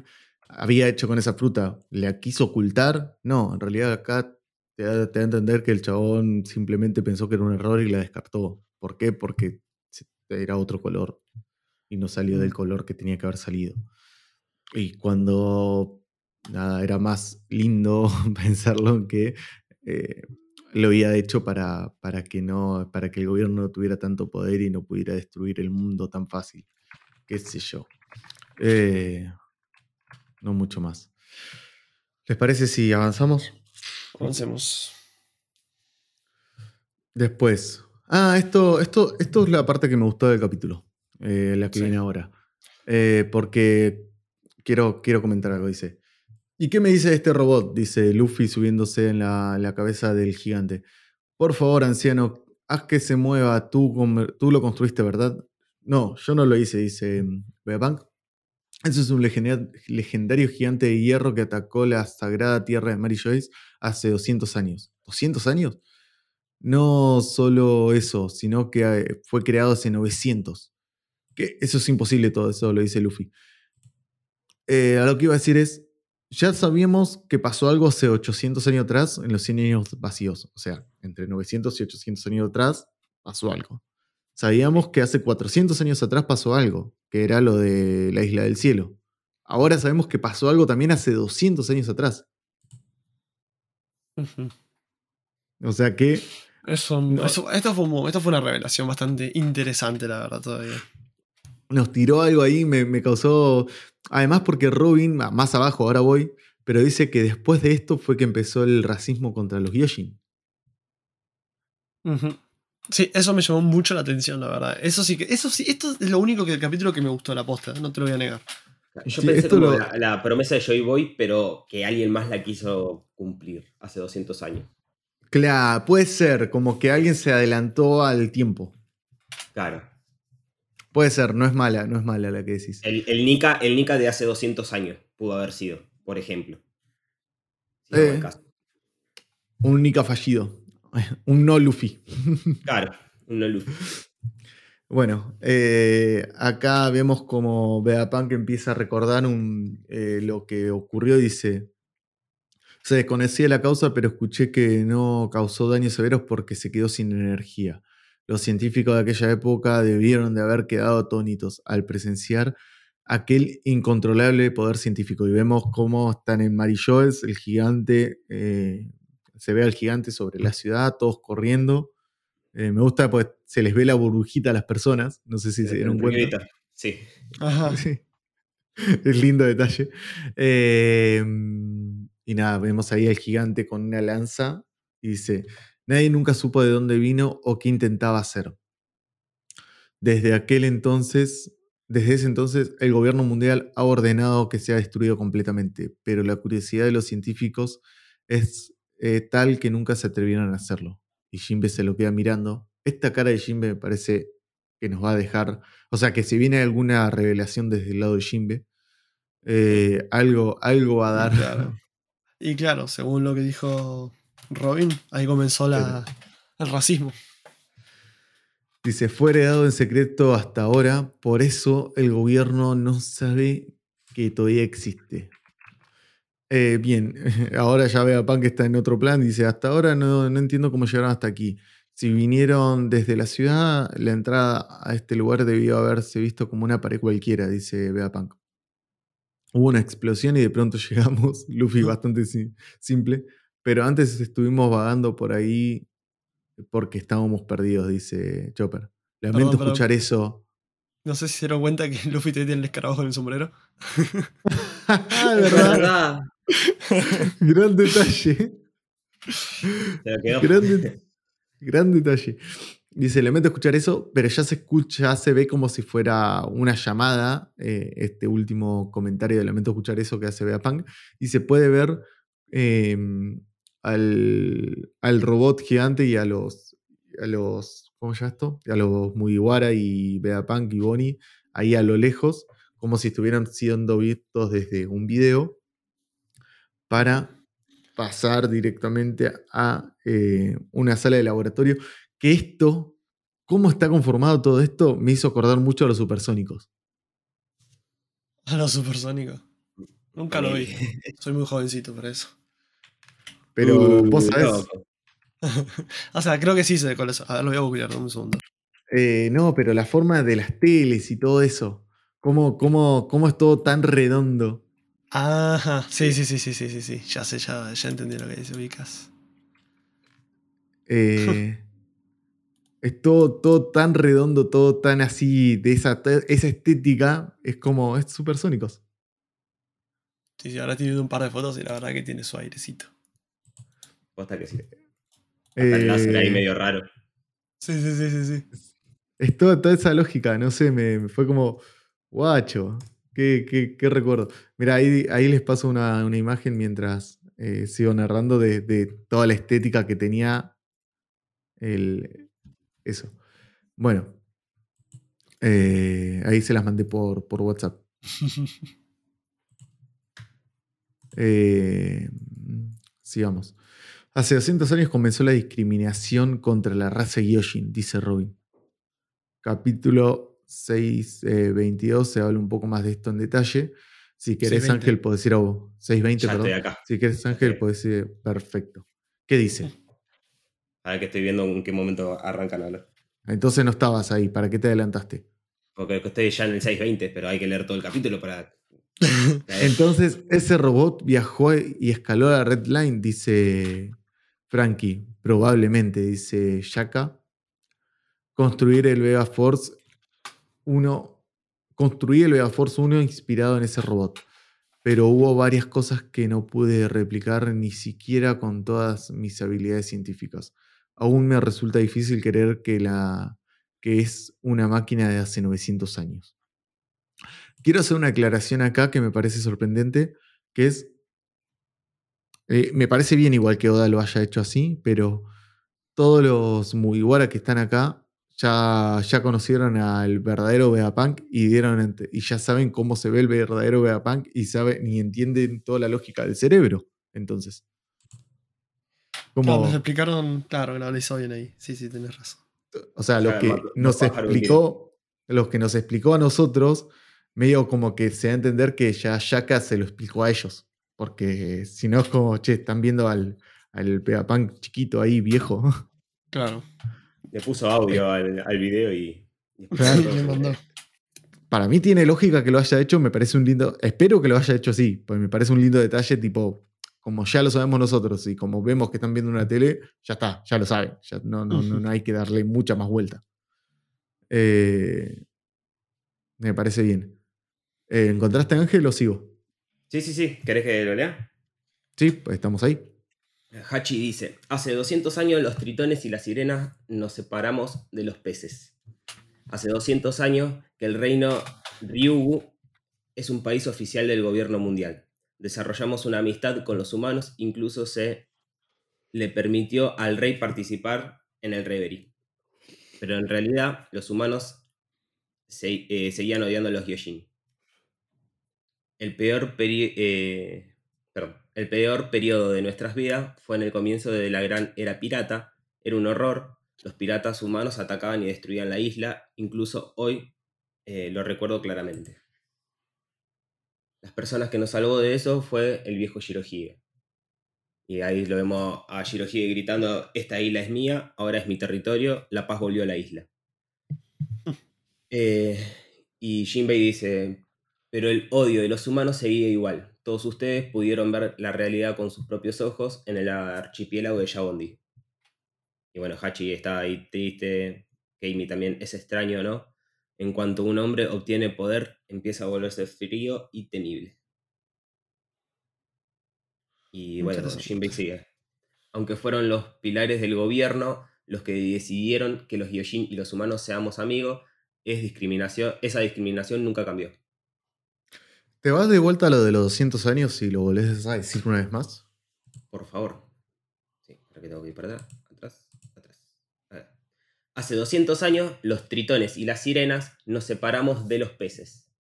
había hecho con esa fruta, ¿la quiso ocultar? No, en realidad acá te da, a entender que el chabón simplemente pensó que era un error y la descartó. ¿Por qué? Porque era otro color y no salió del color que tenía que haber salido. Y cuando nada, era más lindo (laughs) pensarlo en que eh, lo había hecho para, para que no, para que el gobierno no tuviera tanto poder y no pudiera destruir el mundo tan fácil. Qué sé yo. Eh, no mucho más. ¿Les parece si avanzamos? Avancemos. Después. Ah, esto, esto, esto es la parte que me gustó del capítulo. eh, la que Sí. viene ahora. Eh, porque quiero, quiero comentar algo. Dice. ¿Y qué me dice este robot? Dice Luffy subiéndose en la, la cabeza del gigante. Por favor, anciano, haz que se mueva. Tú, tú lo construiste, ¿verdad? No, yo no lo hice, dice mm, Vegapunk. Eso es un legenda- legendario gigante de hierro que atacó la sagrada tierra de Mary Joyce hace 200 años. ¿200 años? No solo eso, sino que eh, fue creado hace 900. Que eso es imposible todo, eso lo dice Luffy. Eh, a lo que iba a decir es, ya sabíamos que pasó algo hace 800 años atrás en los 100 años vacíos. O sea, entre 900 y 800 años atrás pasó algo. Sabíamos que hace 400 años atrás pasó algo, que era lo de la isla del cielo. Ahora sabemos que pasó algo también hace 200 años atrás. O sea que Eso, No. eso- esto, fue, esto fue una revelación bastante interesante, la verdad, todavía. Nos tiró algo ahí, me, me causó. Además, porque Robin, más abajo, ahora voy, pero dice que después de esto fue que empezó el racismo contra los Yoshin. Ujú. Sí, eso me llamó mucho la atención, la verdad. Eso sí que, eso sí, esto es lo único que el capítulo que me gustó la posta, no te lo voy a negar. Yo Sí, pensé como lo- la, la promesa de Joy Boy, pero que alguien más la quiso cumplir hace 200 años. Claro, puede ser, como que alguien se adelantó al tiempo. Claro. Puede ser, no es mala, no es mala la que decís. El, el Nika, el Nika de hace 200 años pudo haber sido, por ejemplo. Si Eh. caso. Un Nika fallido. (laughs) Un no Luffy. (laughs) Claro, un no luz. Bueno, eh, acá vemos como Vegapunk empieza a recordar un, eh, lo que ocurrió. Dice: Se desconocía la causa, pero escuché que no causó daños severos porque se quedó sin energía. Los científicos de aquella época debieron de haber quedado atónitos al presenciar aquel incontrolable poder científico. Y vemos cómo están en Marilloes, el gigante, eh, se ve al gigante sobre la ciudad, todos corriendo. Eh, me gusta porque se les ve la burbujita a las personas. No sé si se dieron cuenta. Sí. Ajá. (laughs) Sí. Es lindo detalle. Eh, y nada, vemos ahí al gigante con una lanza y dice: Nadie nunca supo de dónde vino o qué intentaba hacer. Desde aquel entonces, desde ese entonces, el gobierno mundial ha ordenado que sea destruido completamente, pero la curiosidad de los científicos es eh, tal que nunca se atrevieron a hacerlo. Y Jimbe se lo queda mirando. Esta cara de Jimbe me parece que nos va a dejar. O sea, que si viene alguna revelación desde el lado de Jimbe, eh, algo, algo va a dar. Y claro, según lo que dijo Robin, ahí comenzó la, el racismo. Dice, fue heredado en secreto hasta ahora, por eso el gobierno no sabe que todavía existe. Eh, bien, (laughs) ahora ya vea Pan que está en otro plan, dice, hasta ahora no, no entiendo cómo llegaron hasta aquí. Si vinieron desde la ciudad, la entrada a este lugar debió haberse visto como una pared cualquiera, dice Bea Punk. Hubo una explosión y de pronto (laughs) llegamos, Luffy bastante si- simple, pero antes estuvimos vagando por ahí porque estábamos perdidos, dice Chopper. Lamento Perdón, perdón. escuchar eso. No sé si se dieron cuenta que (laughs) Luffy te tiene el escarabajo en el sombrero. Ah, Es (laughs) ¿verdad? (laughs) verdad. Gran detalle. Se lo quedó. Gran, de- gran detalle. Dice, lamento escuchar eso, pero ya se escucha, se ve como si fuera una llamada, eh, este último comentario de lamento escuchar eso que hace Punk, y se puede ver eh, al, al robot gigante y a los, a los, ¿cómo se llama esto? A los Mugiwara y Punk y Bonnie ahí a lo lejos, como si estuvieran siendo vistos desde un video, para pasar directamente a eh, una sala de laboratorio. Que esto, cómo está conformado todo esto, me hizo acordar mucho a los supersónicos. A los supersónicos. Nunca lo vi. Sí. Soy muy jovencito para eso. Pero Uh, vos sabés. (laughs) O sea, creo que sí sé cuál es. A ver, lo voy a googlear, dame un segundo. eh, no, pero la forma de las teles y todo eso, cómo, cómo, cómo es todo tan redondo. Ajá, sí, sí, sí, sí, sí, sí, sí. Ya sé, ya, ya entendí lo que dice Vicas. Eh, (laughs) es todo, todo tan redondo, todo tan así, de esa, esa estética, es como, es supersónicos. Sí, sí, ahora estoy viendo un par de fotos y la verdad que tiene su airecito. Posta que sí. Hasta el láser ahí Eh, medio raro. Sí, sí, sí, sí, sí. Es toda, toda esa lógica, no sé, me, me fue como, guacho, qué, qué- qué recuerdo. Mira, ahí, ahí les paso una, una imagen mientras eh, sigo narrando de, de toda la estética que tenía el, eso. Bueno, eh, ahí se las mandé por, por WhatsApp. (laughs) Eh, sigamos. Hace 200 años comenzó la discriminación contra la raza Gyojin, dice Robin. Capítulo 622 se habla un poco más de esto en detalle. Si querés, 620. Ángel, podés ir a vos. 620, Ya estoy perdón. acá. Si querés, Ángel, Ok. podés ir. Perfecto. ¿Qué dice? A ver que estoy viendo en qué momento arrancan a hablar. Entonces no estabas ahí. ¿Para qué te adelantaste? Porque estoy ya en el 620, pero hay que leer todo el capítulo para. (laughs) Entonces, ese robot viajó y escaló la Red Line, dice Frankie. Probablemente, dice Shaka. Construir el Vega Force 1. Construí el Vega Force 1 inspirado en ese robot. Pero hubo varias cosas que no pude replicar ni siquiera con todas mis habilidades científicas. aún me resulta difícil creer que, la, que es una máquina de hace 900 años. Quiero hacer una aclaración acá que me parece sorprendente, que es, eh, me parece bien igual que Oda lo haya hecho así, pero todos los Mugiwara que están acá ya, ya conocieron al verdadero Vegapunk y, dieron, y ya saben cómo se ve el verdadero Vegapunk y, saben, y entienden toda la lógica del cerebro. Entonces. Como, nos explicaron, claro, lo analizó bien ahí. Sí, sí, tenés razón. O sea, lo que nos explicó, los que nos explicó a nosotros, medio como que se da a entender que ya Shaka se lo explicó a ellos. Porque si no es como, che, están viendo al, al Vegapunk chiquito ahí, viejo. Claro. Le puso audio al, al video y. Para mí tiene lógica que lo haya hecho, me parece un lindo. Espero que lo haya hecho así, porque me parece un lindo detalle, tipo, como ya lo sabemos nosotros y como vemos que están viendo una tele, ya está, ya lo saben. Ya no, no, no, hay que darle mucha más vuelta. Eh, me parece bien. Eh, ¿Encontraste a Ángel o sigo? Sí, sí, sí. ¿Querés que lo lea? Sí, pues estamos ahí. Hachi dice, hace 200 años los tritones y las sirenas nos separamos de los peces. Hace 200 años que el reino Ryugu es un país oficial del gobierno mundial. Desarrollamos una amistad con los humanos, incluso se le permitió al rey participar en el Reverie. Pero en realidad los humanos eh, seguían odiando a los Gyojin. El peor periodo... Eh, el peor periodo de nuestras vidas fue en el comienzo de la gran era pirata. Era un horror. Los piratas humanos atacaban y destruían la isla. Incluso hoy eh, lo recuerdo claramente. Las personas que nos salvó de eso fue el viejo Shirohige. Y ahí lo vemos a Shirohige gritando, esta isla es mía, ahora es mi territorio, la paz volvió a la isla. (laughs) Eh, y Jinbei dice, pero el odio de los humanos seguía igual todos ustedes pudieron ver la realidad con sus propios ojos en el archipiélago de Yabondi. Y bueno, Hachi está ahí triste, Keimi también es extraño, ¿no? En cuanto un hombre obtiene poder, empieza a volverse frío y temible. Y bueno, Jinbei sigue. Aunque fueron los pilares del gobierno los que decidieron que los Yoshin y los humanos seamos amigos, es discriminación, esa discriminación nunca cambió. ¿Te vas de vuelta a lo de los 200 años y lo volvés a decir una vez más? Por favor. Sí, ahora que tengo que ir para. Atrás, atrás. A ver. Hace 200 años, los tritones y las sirenas nos separamos de los peces.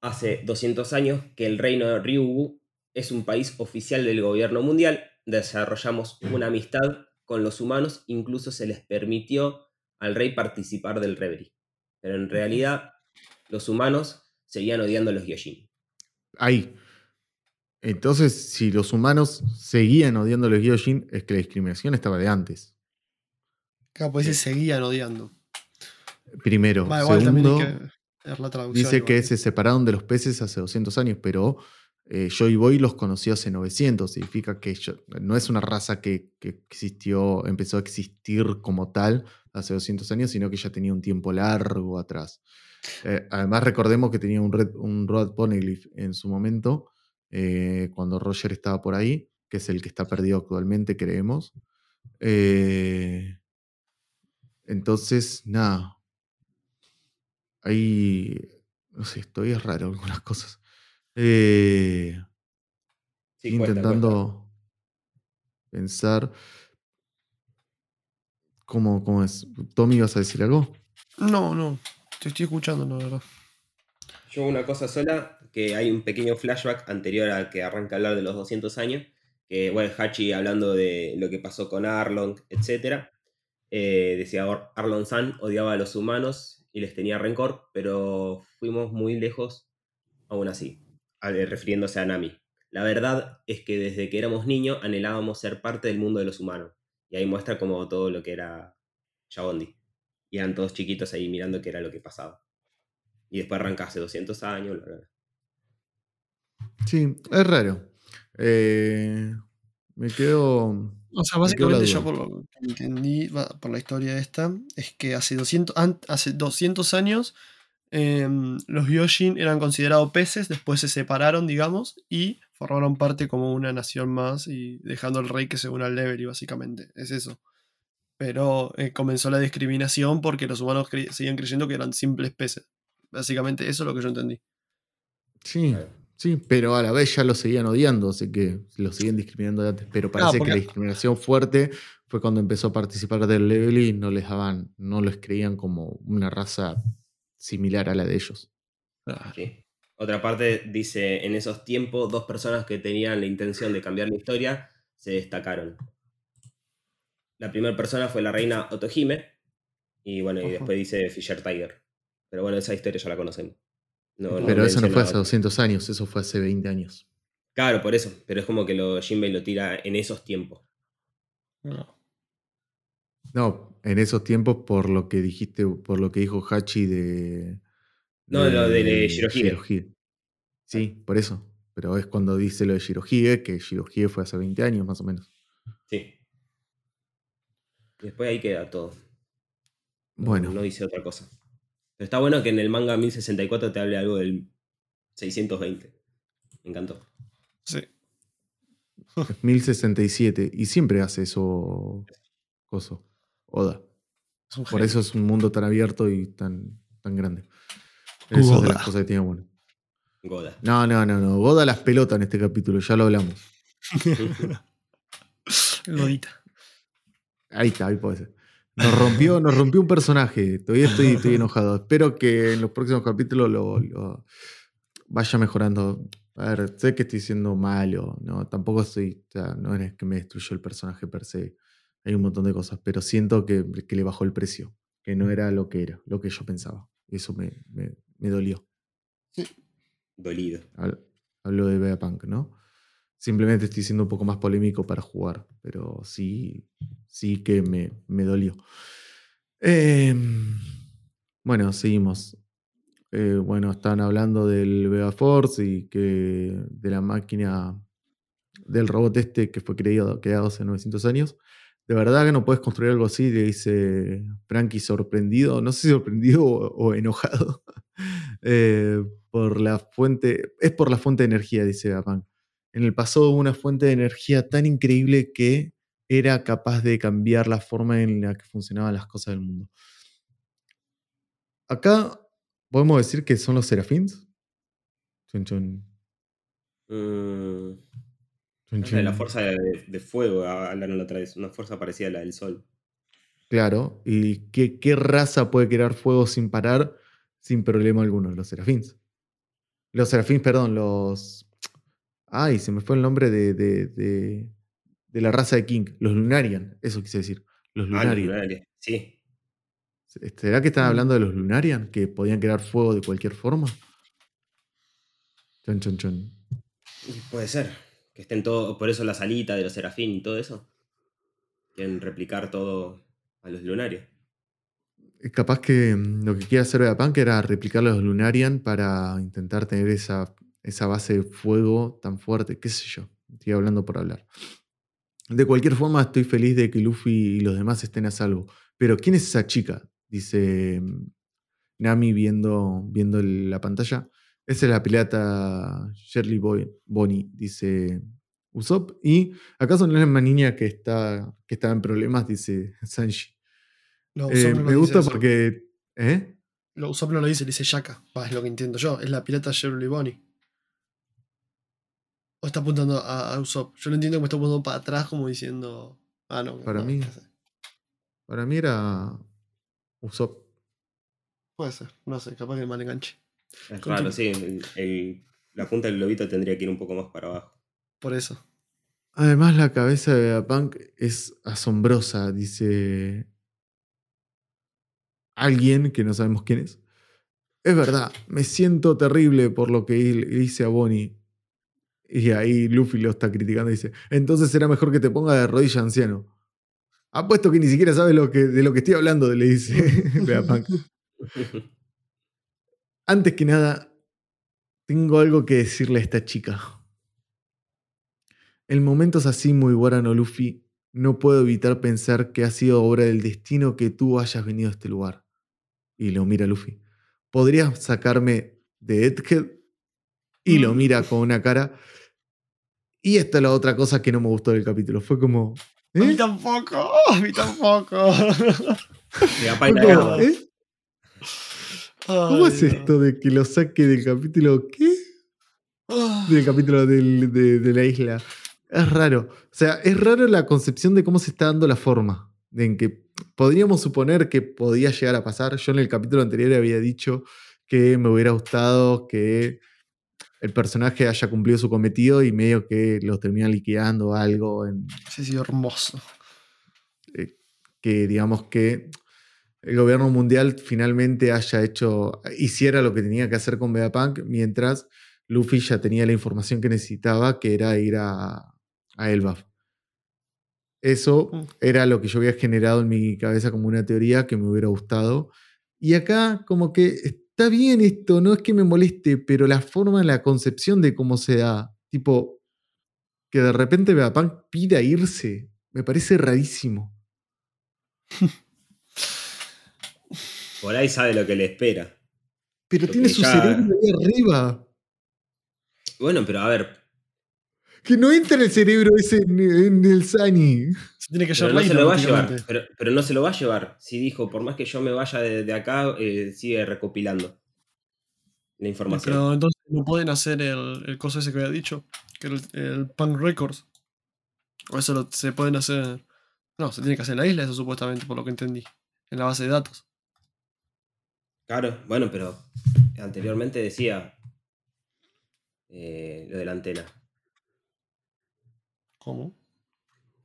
Hace 200 años que el reino de Ryugu es un país oficial del gobierno mundial. Desarrollamos una amistad con los humanos, incluso se les permitió al rey participar del Reverie. Pero en realidad, los humanos seguían odiando a los Gyojin. Ahí. Entonces, si los humanos seguían odiando a los Gyojin, es que la discriminación estaba de antes. Claro, pues se seguían odiando. Primero. segundo, dice que se separaron de los peces hace 200 años, pero eh, Joy Boy los conoció hace 900. Significa que no es una raza que, que, existió, empezó a existir como tal hace 200 años, sino que ya tenía un tiempo largo atrás. Eh, además, recordemos que tenía un, red, un Road Poneglyph en su momento, eh, cuando Roger estaba por ahí, que es el que está perdido actualmente, creemos. Eh, entonces, nada. Ahí, no sé, estoy raro algunas cosas. intentando pensar cómo, cómo es. Tommy, ¿vas a decir algo? No, no. Te estoy escuchando, la verdad. Yo una cosa sola, que hay un pequeño flashback anterior al que arranca a hablar de los 200 años, que, bueno, Hachi hablando de lo que pasó con Arlong, etc. Eh, decía, Arlong San odiaba a los humanos y les tenía rencor, pero fuimos muy lejos aún así, refiriéndose a Nami. La verdad es que desde que éramos niños anhelábamos ser parte del mundo de los humanos. Y ahí muestra como todo lo que era Shabondi y eran todos chiquitos ahí mirando qué era lo que pasaba. Y después arranca hace 200 años. Sí, es raro. Eh, me quedo. O sea, básicamente yo por lo que entendí, por la historia esta, es que hace 200, hace 200 años em, los Yoshin eran considerados peces, después se separaron, digamos, y formaron parte como una nación más y dejando al rey que se una al y básicamente. Es eso. Pero eh, comenzó la discriminación porque los humanos cre- seguían creyendo que eran simples peces. Básicamente eso es lo que yo entendí. Sí, sí, pero a la vez ya lo seguían odiando, así que lo siguen discriminando de antes. Pero parece porque- que la discriminación fuerte fue cuando empezó a participar del level y no les daban, no les creían como una raza similar a la de ellos. Sí. Otra parte dice, en esos tiempos, dos personas que tenían la intención de cambiar la historia se destacaron. La primera persona fue la reina Otohime, y bueno, y Ojo. después dice Fisher Tiger. Pero bueno, esa historia ya la conocemos. No- pero eso no fue hace otra. 200 años, eso fue hace 20 años. Claro, por eso. Pero es como que lo, Jinbei lo tira en esos tiempos. No. No, en esos tiempos, por lo que dijiste, por lo que dijo Hachi de. No, lo de Shirohige. Sí, por eso. Pero es cuando dice lo de Shirohige, que Shirohige fue hace 20 años más o menos. Sí. Después ahí queda todo. No- Bueno, No dice otra cosa. Pero está bueno que en el manga 1064 te hable algo del 620. Me encantó. Sí. (laughs) es 1067 y siempre hace eso. Coso. Oda. Es Por eso es un mundo tan abierto y tan, tan grande. Eso es de Goda. las cosas que tiene bueno. Goda. No, no, no, no. Goda las pelotas en este capítulo, ya lo hablamos. (laughs) (laughs) Godita. Ahí está, ahí puede ser. Nos rompió, nos rompió un personaje. Todavía estoy, estoy (laughs) enojado. Espero que en los próximos capítulos lo, lo vaya mejorando. A ver, sé que estoy siendo malo, no, tampoco estoy, o sea, no es que me destruyó el personaje per se. Hay un montón de cosas, pero siento que, que le bajó el precio, que no era lo que era, lo que yo pensaba. Eso me, me, me dolió. Dolido. Hab- Hablo de Vegapunk, ¿no? Simplemente estoy siendo un poco más polémico para jugar, pero sí, sí que me, me dolió. Em, bueno, seguimos. Eh, bueno, están hablando del Vega Force y que de la máquina del robot este que fue creado, creado hace 900 años. De verdad que no puedes construir algo así, dice Frankie sorprendido, no sé si sorprendido o, enojado, (laughs) eh, por la fuente, es por la fuente de energía, dice Vegapunk. En el pasado hubo una fuente de energía tan increíble que era capaz de cambiar la forma en la que funcionaban las cosas del mundo. Acá podemos decir que son los serafins. Chun, chun, Mm, chun, la fuerza de, de fuego, hablaron la otra vez. Una fuerza parecida a la del sol. Claro. ¿Y qué, qué raza puede crear fuego sin parar, sin problema alguno? Los serafins. Los serafins, perdón, los. Ay, se me fue el nombre de, de, de- de la raza de King. Los Lunarian, eso quise decir. Los Ah, los Lunarian. Sí. ¿Será que están hablando de los Lunarian? Que podían crear fuego de cualquier forma. Chon, chon, chon. Puede ser. Que estén todos. Por eso la salita de los serafín y todo eso. Quieren replicar todo a los lunarios. Es Capaz que mm, lo que quiere hacer Vegapunk era replicar los Lunarian para intentar tener esa, esa base de fuego tan fuerte, qué sé yo. Estoy hablando por hablar. De cualquier forma, estoy feliz de que Luffy y los demás estén a salvo. Pero, ¿quién es esa chica? Dice mm, Nami viendo, viendo la pantalla. Esa es la pirata Shirley Boy- Bonnie, dice Usopp. Y acaso no es la misma niña que está, que está en problemas, dice (laughs) Sanji. No, Eh, no me gusta eso. porque. ¿Eh? Lo, Usopp no lo dice, le dice Shaka. Va, es lo que entiendo yo. Es la pirata Shirley Bonnie. O está apuntando a, a Usopp. Yo lo entiendo como está apuntando para atrás, como diciendo. Ah, no. Para no, mí-. Para mí era Usopp. Puede ser. No sé, capaz que mal enganche. Es Continúa. raro, sí. el- el- la punta del globito tendría que ir un poco más para abajo. Por eso. Además, la cabeza de Vegapunk es asombrosa, dice alguien que no sabemos quién es. Es verdad, me siento terrible por lo que le hice a Bonnie. Y ahí Luffy lo está criticando y dice, entonces será mejor que te ponga de rodilla anciano. Apuesto que ni siquiera sabes lo que, de lo que estoy hablando, le dice (laughs) Vegapunk. (laughs) Antes que nada, tengo algo que decirle a esta chica. En momentos así, muy no Luffy, no puedo evitar pensar que ha sido obra del destino que tú hayas venido a este lugar. Y lo mira Luffy. ¿Podrías sacarme de Egghead? Y lo mira con una cara. Y esta es la otra cosa que no me gustó del capítulo. Fue como, A mí ¿Eh? tampoco, a mí tampoco. (laughs) ¿Cómo, guerra. ¿Eh? ¿Cómo es esto de que lo saque del capítulo qué? Ah, Del capítulo del- de, de la isla. Es raro. O sea, es raro la concepción de cómo se está dando la forma. De en que podríamos suponer que podía llegar a pasar. Yo en el capítulo anterior había dicho que me hubiera gustado que el personaje haya cumplido su cometido y medio que los termina liquidando algo. En, Sí, sí, hermoso. eh, que digamos que el gobierno mundial finalmente haya hecho, hiciera lo que tenía que hacer con Vegapunk, mientras Luffy ya tenía la información que necesitaba, que era ir a, a Elbaf. Eso Mm. era lo que yo había generado en mi cabeza como una teoría que me hubiera gustado. Y acá como que está bien esto, no es que me moleste, pero la forma, la concepción de cómo se da, tipo, que de repente Vegapunk pida irse, me parece rarísimo. (laughs) Por ahí sabe lo que le espera. Pero Porque tiene su ya- cerebro ahí arriba. Bueno, pero a ver, Que no entra el cerebro ese en, en el Sani. Se tiene que pero llevar no se Leila, lo va a llevar. Pero, pero no se lo va a llevar. Si dijo, por más que yo me vaya de, de acá, eh, sigue recopilando la información. Pero entonces no pueden hacer el, el coso ese que había dicho, que era el, el Punk Records. O eso lo- se pueden hacer. No, se tiene que hacer en la isla, eso supuestamente, por lo que entendí. En la base de datos. Claro, bueno, pero anteriormente decía eh, lo de la antena. ¿Cómo?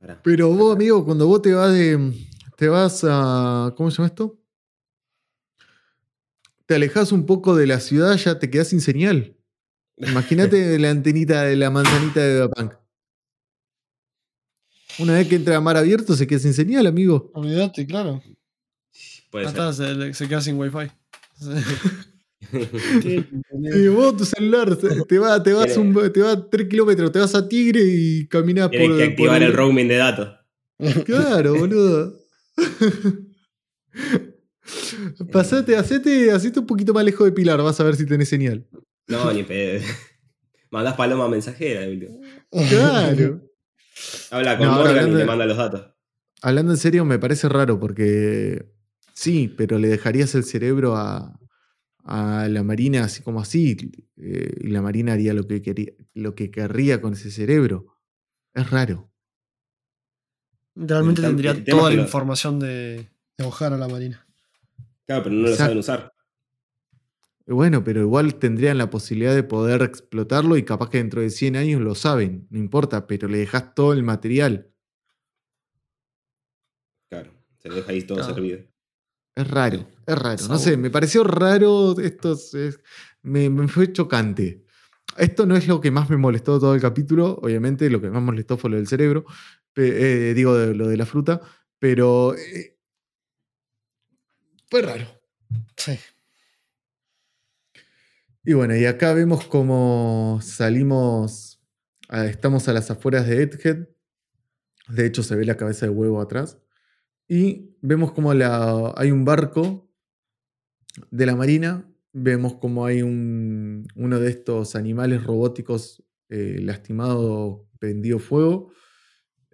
Pará. Pero vos, amigo, cuando vos te vas de. Te vas a. ¿Cómo se llama esto? Te alejas un poco de la ciudad, ya te quedás sin señal. Imagínate (laughs) la antenita de la manzanita de Vegapunk. Una vez que entra a mar abierto, se queda sin señal, amigo. Olvídate, claro. Puede ser. se, se queda sin wifi. (laughs) Y (laughs) vos, tu celular, te- te va, te vas, un, te vas 3 kilómetros, te vas a Tigre y caminas por. Tienes que por activar el roaming de datos. (laughs) (laughs) Claro, boludo. Pasate, hacete, hacete un poquito más lejos de Pilar, vas a ver si tenés señal. No, ni pedo. Mandás paloma mensajera. Claro. Habla con No, Morgan y hablando de- manda los datos. Hablando en serio, me parece raro porque sí, pero le dejarías el cerebro a, a la Marina así como así. eh, y la Marina haría lo que, quería, lo que querría con ese cerebro. Es raro. Realmente tendría el toda la lo- información de, de Ojara la Marina. Claro, pero no lo saben usar. Bueno, pero igual tendrían la posibilidad de poder explotarlo y capaz que dentro de 100 años lo saben, no importa, pero le dejas todo el material. Claro, se lo deja ahí todo servido. Es raro, es raro. No sé, me pareció raro esto. es- me, me fue chocante. Esto no es lo que más me molestó todo el capítulo. Obviamente, lo que más molestó fue lo del cerebro. eh, digo, de- lo de la fruta. Pero. eh, fue raro. Sí. Y bueno, y acá vemos cómo salimos. estamos a las afueras de Edgehead. De hecho, se ve la cabeza de huevo atrás. Y vemos como hay un barco de la marina. Vemos como hay un, uno de estos animales robóticos eh, lastimado, prendido fuego.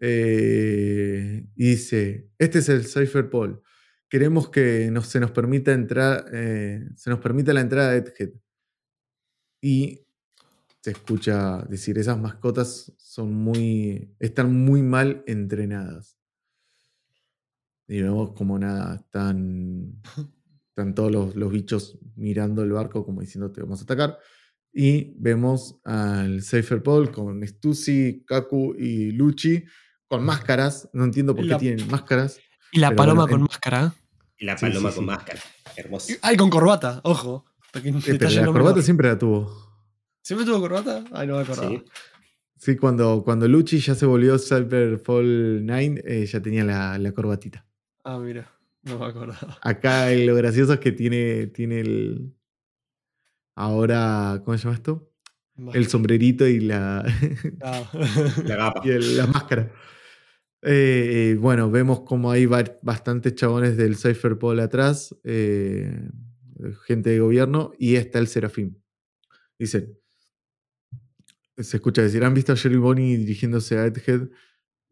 Eh, y dice: Este es el Cypher Pole. Queremos que se nos permita entrar. eh, se nos permita la entrada a Edgehead. Y se escucha decir: esas mascotas son muy. están muy mal entrenadas. Y vemos como nada, están, están todos los, los bichos mirando el barco como diciendo te vamos a atacar. Y vemos al Cypher Paul con Stussy, Kaku y Luchi con máscaras. No entiendo por qué la- tienen máscaras. (laughs) Y la paloma bueno, con en- máscara. Y la Sí, sí, paloma sí. con máscara. Hermoso. Ay, con corbata, ojo. Detalle la no corbata siempre la tuvo. ¿Siempre tuvo corbata? Ay, no me acordaba. Sí. Sí, cuando, cuando Luchi ya se volvió Cypher Fall 9, eh, ya tenía la, la corbatita. Ah, mira. No me acordaba. Acá lo gracioso es que tiene, tiene el. Ahora, ¿cómo se llama esto? El sombrerito y la, Ah. (laughs) La gapa. (laughs) y el- la máscara. Eh, eh, bueno, vemos como hay bastantes chabones del Cypher Pole atrás, eh, gente de gobierno, y está el Serafín. Dice, se escucha decir, ¿han visto a Jerry Bonnie dirigiéndose a Edgehead?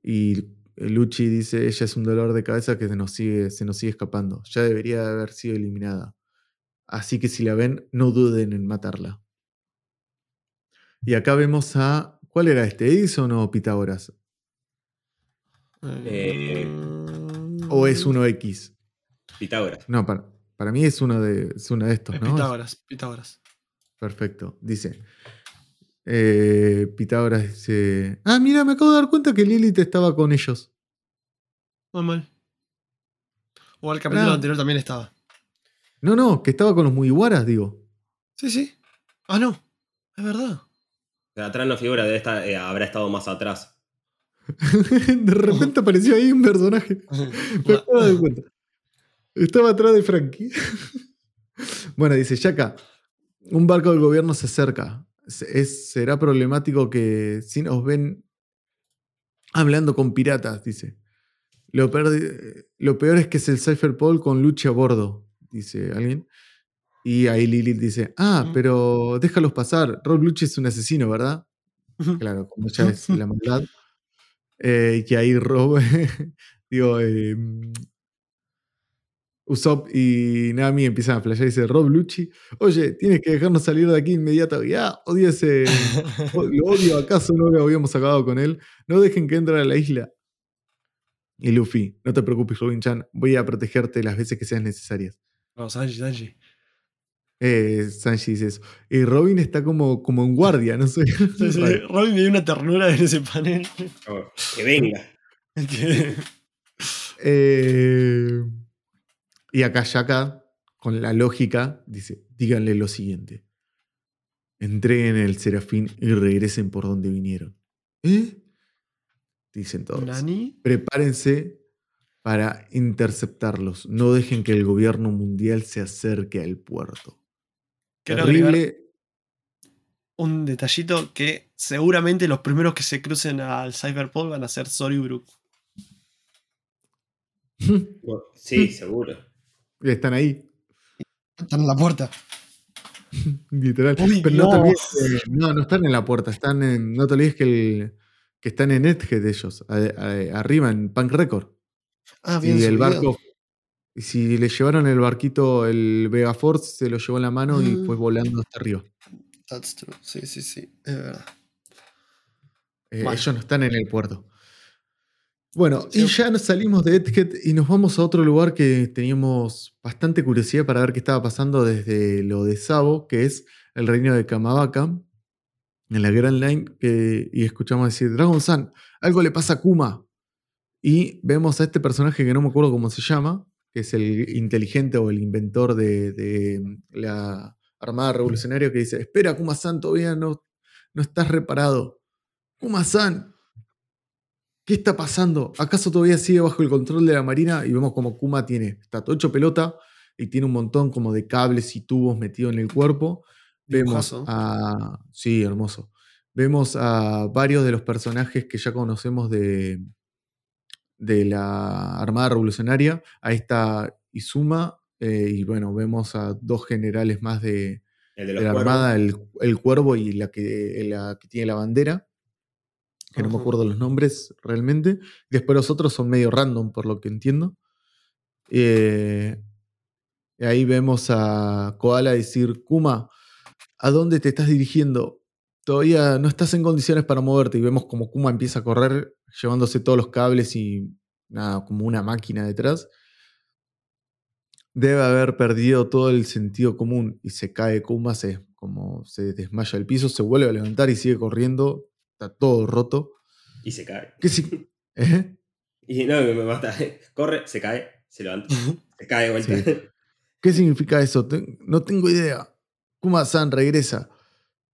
Y Luchi dice, ella es un dolor de cabeza que se nos, sigue, se nos sigue escapando. Ya debería haber sido eliminada. Así que si la ven, no duden en matarla. Y acá vemos a... ¿Cuál era este? ¿Edison o Pitágoras? Eh, ¿O es uno X? Pitágoras. No, para, para mí es uno de, es uno de estos, Es ¿no? Pitágoras, Pitágoras. Perfecto. Dice. Eh, Pitágoras dice. Ah, mira, me acabo de dar cuenta que Lilith estaba con ellos. Muy mal. O el capítulo Ah. anterior también estaba. No, no, que estaba con los Mugiwaras, digo. Sí, sí. Ah, no. Es verdad. Atrás no figura, debe estar, eh, habrá estado más atrás. (laughs) de repente apareció ahí un personaje. (laughs) Me acabo de dar cuenta. Estaba atrás de Frankie. (laughs) bueno, dice Yaka. Un barco del gobierno se acerca. Es- será problemático que si nos ven hablando con piratas, dice. Lo peor, de- lo peor es que es el Cypherpol con Luchi a bordo, dice alguien. Y ahí Lilith dice, ah, pero déjalos pasar. Rob Lucci es un asesino, ¿verdad? Claro, como ya es la maldad. Eh, y que ahí Rob, (laughs) digo, eh, Usopp y Nami empiezan a flashear y dice, Rob Lucci, oye, tienes que dejarnos salir de aquí inmediato. Y ah, odio ese, o- (laughs) lo odio, ¿acaso no lo habíamos acabado con él? No dejen que entre a la isla. Y Luffy, no te preocupes, Robin-chan, voy a protegerte las veces que sean necesarias. No, Sanji, Sanji. Eh, Sanji dice eso. Y Robin está como, como en guardia, no sé. (laughs) Sí, sí, Robin me dio una ternura en ese panel. Oh, que venga. (laughs) Que- Eh, y acá Yaka, con la lógica, dice, díganle lo siguiente. Entreguen el serafín y regresen por donde vinieron. ¿Eh? Dicen todos. ¿Nani? Prepárense para interceptarlos. No dejen que el gobierno mundial se acerque al puerto. Quiero Terrible. un detallito que seguramente los primeros que se crucen al Cyberpol van a ser Zoro y Brook. (laughs) Sí, seguro. Están ahí, Están en la puerta. (laughs) literal. Uy, Pero no te no. olvides que- no, no están en la puerta. Están en, no te olvides que, el- que están en Edgehead ellos, a- a- arriba en Punk Record. Ah, Y bien. el subido. barco. Y si le llevaron el barquito, el Vega Force, se lo llevó en la mano y fue volando hasta arriba. That's true. Sí, sí, sí. Es verdad. Eh, ellos no están en el puerto. Bueno, y ya nos salimos de Edgehead y nos vamos a otro lugar que teníamos bastante curiosidad para ver qué estaba pasando desde lo de Sabo, que es el reino de Kamabaka, en la Grand Line, que- y escuchamos decir, Dragon Sun, algo le pasa a Kuma. Y vemos a este personaje que no me acuerdo cómo se llama, que es el inteligente o el inventor de, de la Armada Revolucionaria, que dice, espera, Kuma-san, todavía no, no estás reparado. Kuma-san, ¿qué está pasando? ¿Acaso todavía sigue bajo el control de la Marina? Y vemos como Kuma tiene, está todo hecho pelota y tiene un montón como de cables y tubos metidos en el cuerpo. Vemos Dibujazo. a... Sí, hermoso. Vemos a varios de los personajes que ya conocemos de, de la Armada Revolucionaria. Ahí está Izuma. eh, y bueno, vemos a dos generales más de, El de de los la cuervos. Armada, el, el Cuervo y la que, la que tiene la bandera. Que no me acuerdo los nombres realmente. Después los otros son medio random, por lo que entiendo. Eh, y ahí vemos a Koala decir, Kuma, ¿a dónde te estás dirigiendo? Todavía no estás en condiciones para moverte. Y vemos como Kuma empieza a correr, llevándose todos los cables y nada, como una máquina detrás. Debe haber perdido todo el sentido común y se cae Kuma, se, como se desmaya al piso, se vuelve a levantar y sigue corriendo. Está todo roto. Y se cae. ¿Qué si- (laughs) ¿Eh? Y no, me mata. (laughs) Corre, se cae, se levanta. Se cae de vuelta. Sí. ¿Qué significa eso? No tengo idea. Kuma-san regresa.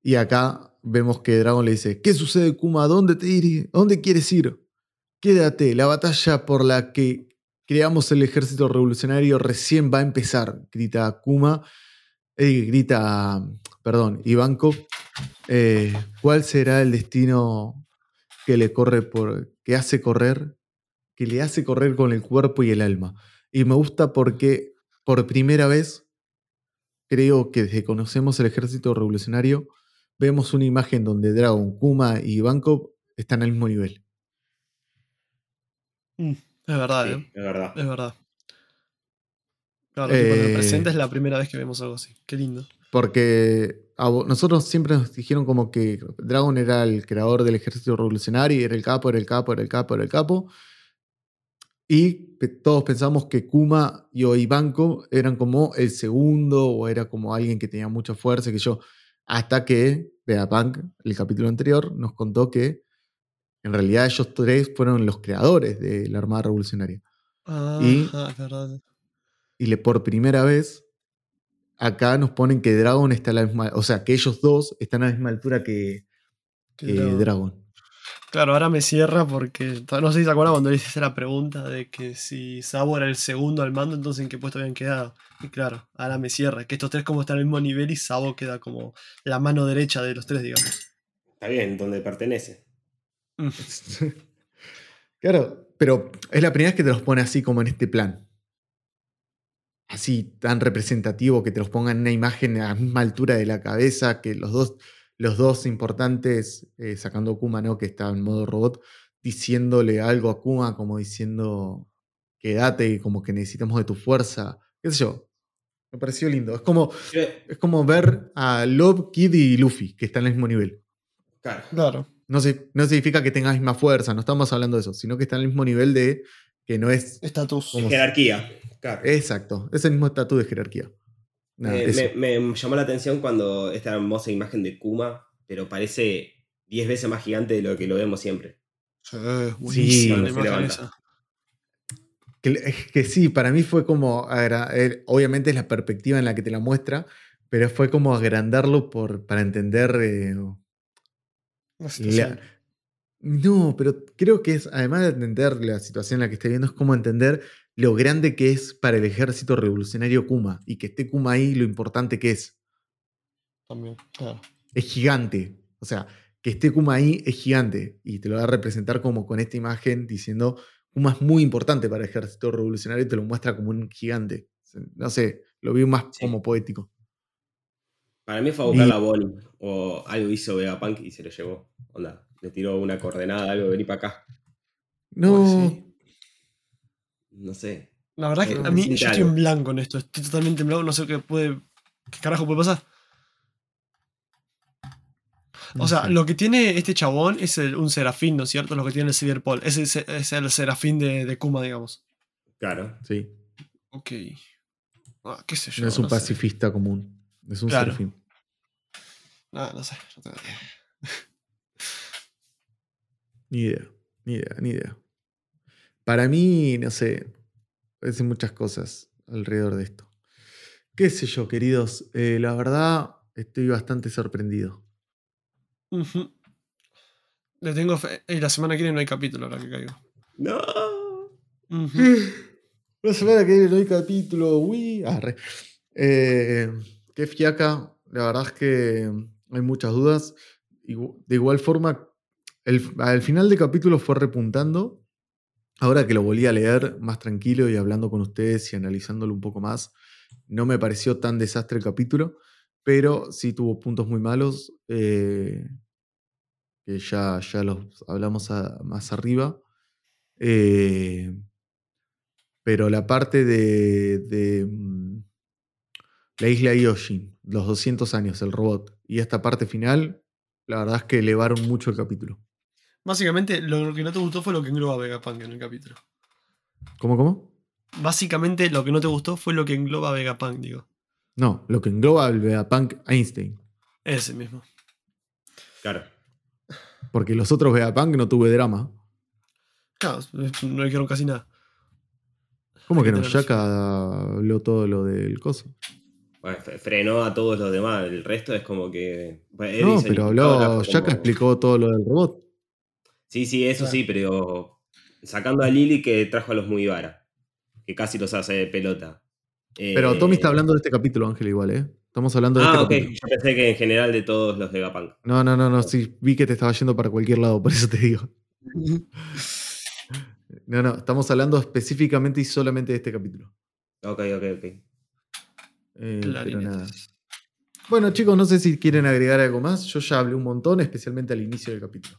Y acá vemos que Dragon le dice: ¿Qué sucede, Kuma? ¿Dónde te ir? ¿Dónde quieres ir? Quédate, la batalla por la que creamos el ejército revolucionario recién va a empezar, grita Kuma. Eh, grita, perdón, Ivanko. Eh, ¿Cuál será el destino que le corre por. que hace correr? Que le hace correr con el cuerpo y el alma. Y me gusta porque por primera vez, creo que desde que conocemos el ejército revolucionario, vemos una imagen donde Dragon, Kuma y Ivankov están al mismo nivel. Mm, es verdad, Sí, ¿eh? es verdad. Es verdad. Claro, tipo, en el Eh, presente es la primera vez que vemos algo así. Qué lindo. Porque a nosotros siempre nos dijeron como que Dragon era el creador del ejército revolucionario, era el capo, era el capo, era el capo, era el capo. Y todos pensamos que Kuma y o Ivanko eran como el segundo o era como alguien que tenía mucha fuerza, que yo. Hasta que Vegapunk, el capítulo anterior, nos contó que en realidad ellos tres fueron los creadores de la Armada Revolucionaria. Y- Ajá, es verdad. Y le, por primera vez, acá nos ponen que Dragon está a la misma. O sea, que ellos dos están a la misma altura que. Dragon. Claro, ahora me cierra porque no sé si se acuerdan cuando le hice la pregunta de que si Sabo era el segundo al mando, entonces en qué puesto habían quedado. Y claro, ahora me cierra, que estos tres como están al mismo nivel y Sabo queda como la mano derecha de los tres, digamos. Está bien, donde pertenece. Mm, (laughs) claro, pero es la primera vez que te los pone así como en este plan. Así tan representativo que te los pongan en una imagen a la misma altura de la cabeza, que los dos, los dos importantes, eh, sacando a Kuma, ¿no? Que está en modo robot, diciéndole algo a Kuma, como diciendo, quédate, como que necesitamos de tu fuerza. ¿Qué sé yo? Me pareció lindo. Es como, es como ver a Love, Kid y Luffy, que están al mismo nivel. claro. Claro. No, se- no significa que tenga la misma fuerza, no estamos hablando de eso, sino que está al mismo nivel de que no es. Estatus. Jerarquía. Claro. Exacto, es el mismo estatus de jerarquía. Nada, Eh, me, me llamó la atención cuando esta hermosa imagen de Kuma, pero parece 10 veces más gigante de lo que lo vemos siempre. Sí. Que, es que sí, para mí fue como. eh, obviamente es la perspectiva en la que te la muestra, pero fue como agrandarlo por, para entender. eh, la- no, pero creo que es, además de entender la situación en la que estoy viendo, es como entender lo grande que es para el ejército revolucionario Kuma y que esté Kuma ahí, lo importante que es. También, claro. es gigante. O sea, que esté Kuma ahí es gigante. Y te lo va a representar como con esta imagen diciendo, Kuma es muy importante para el ejército revolucionario y te lo muestra como un gigante. No sé, lo vi más Sí. como poético. Para mí fue a buscar Y- la Bonnie. O algo hizo Vegapunk y se lo llevó. Onda, le tiró una coordenada, algo, vení para acá. No, sí. No sé. La verdad que Eh, a mí yo estoy en blanco en esto. Estoy totalmente en blanco. No sé qué puede. ¿Qué carajo puede pasar? no O sea, lo que tiene este chabón es el- un serafín, ¿no es cierto? Lo que tiene el Cyberpol. Es el, se- es el serafín de, de Kuma, digamos. Claro. Sí, Ok. Ah, qué sé yo. no es un no sé. pacifista común. Es un Claro. serafín. Ah, no sé. no tengo idea. Ni idea, ni idea, ni idea. Para mí, no sé, parecen muchas cosas alrededor de esto. ¿Qué sé yo, queridos? Eh, la verdad, estoy bastante sorprendido. Ujú. Le tengo fe. Y la semana que viene no hay capítulo ahora que caigo. No. (laughs) La semana que viene no hay capítulo, uy. Eh, qué fiaca, la verdad es que hay muchas dudas. De igual forma, el, al final del capítulo fue repuntando. Ahora que lo volví a leer más tranquilo y hablando con ustedes y analizándolo un poco más, no me pareció tan desastre el capítulo, pero sí tuvo puntos muy malos, eh, que ya, ya los hablamos más arriba. Eh, pero la parte de, de, mm, la isla Yoshin, los 200 años, el robot, y esta parte final, la verdad es que elevaron mucho el capítulo. Básicamente, lo que no te gustó fue lo que engloba Vegapunk en el capítulo. ¿Cómo, cómo? Básicamente, lo que no te gustó fue lo que engloba Vegapunk, digo. No, lo que engloba al Vegapunk Einstein. Ese mismo. Claro. Porque los otros Vegapunk no tuve drama. Claro, no dijeron casi nada. ¿Cómo Hay que que no? Shaka habló todo lo del coso. Bueno, fre- frenó a todos los demás. El resto es como que. bueno, No, pero "Ahora habló. Shaka como- explicó todo lo del robot. Sí, sí, eso Claro. sí, pero. Sacando a Lily que trajo a los Mugiwara. Que casi los hace de pelota. Pero Eh, Tommy está hablando de este capítulo, Ángel, igual, ¿eh? Estamos hablando de Ah, este ok. capítulo. Yo pensé que en general de todos los de Vegapunk. No, no, no, no. Sí, vi que te estaba yendo para cualquier lado, por eso te digo. No, no, estamos hablando específicamente y solamente de este capítulo. Ok, ok, ok. Eh, pero Clarinetes. nada. Bueno, chicos, no sé si quieren agregar algo más. Yo ya hablé un montón, especialmente al inicio del capítulo.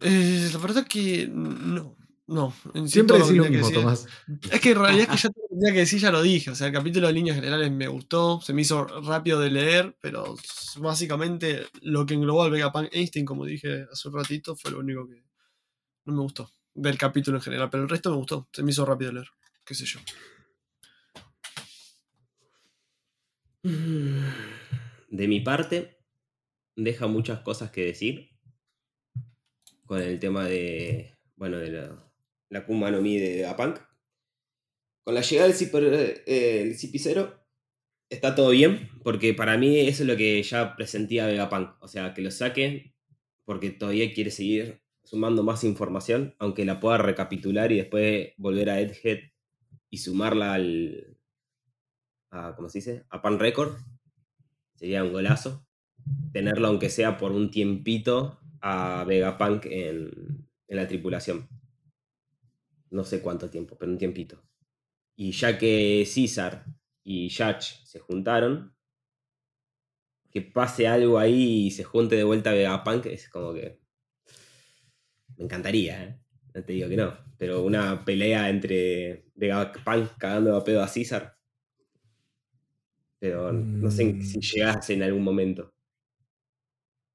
Eh, la verdad que no. No. Siempre decís lo mismo, Tomás. Es que en realidad es que ya tenía que decir ya lo dije. O sea, el capítulo de líneas generales me gustó, se me hizo rápido de leer, pero básicamente lo que englobó al Vegapunk Einstein, como dije hace un ratito, fue lo único que no me gustó del capítulo en general. Pero el resto me gustó, se me hizo rápido de leer. Qué sé yo. De mi parte, deja muchas cosas que decir con el tema de, bueno, de la, la de Vegapunk. Con la llegada del Zipper- eh, el CP0 está todo bien, porque para mí eso es lo que ya presentía Vegapunk. O sea, que lo saque porque todavía quiere seguir sumando más información, aunque la pueda recapitular y después volver a Egghead y sumarla al, a, ¿cómo se dice? A Pan Record. Sería un golazo. Tenerlo, aunque sea por un tiempito, a Vegapunk en, en la tripulación. No sé cuánto tiempo, pero un tiempito. Y ya que César y Yach se juntaron, que pase algo ahí y se junte de vuelta Vegapunk es como que. Me encantaría, ¿eh? No te digo que no. Pero una pelea entre Vegapunk cagando a pedo a César. Pero no sé Mm. si llegase en algún momento.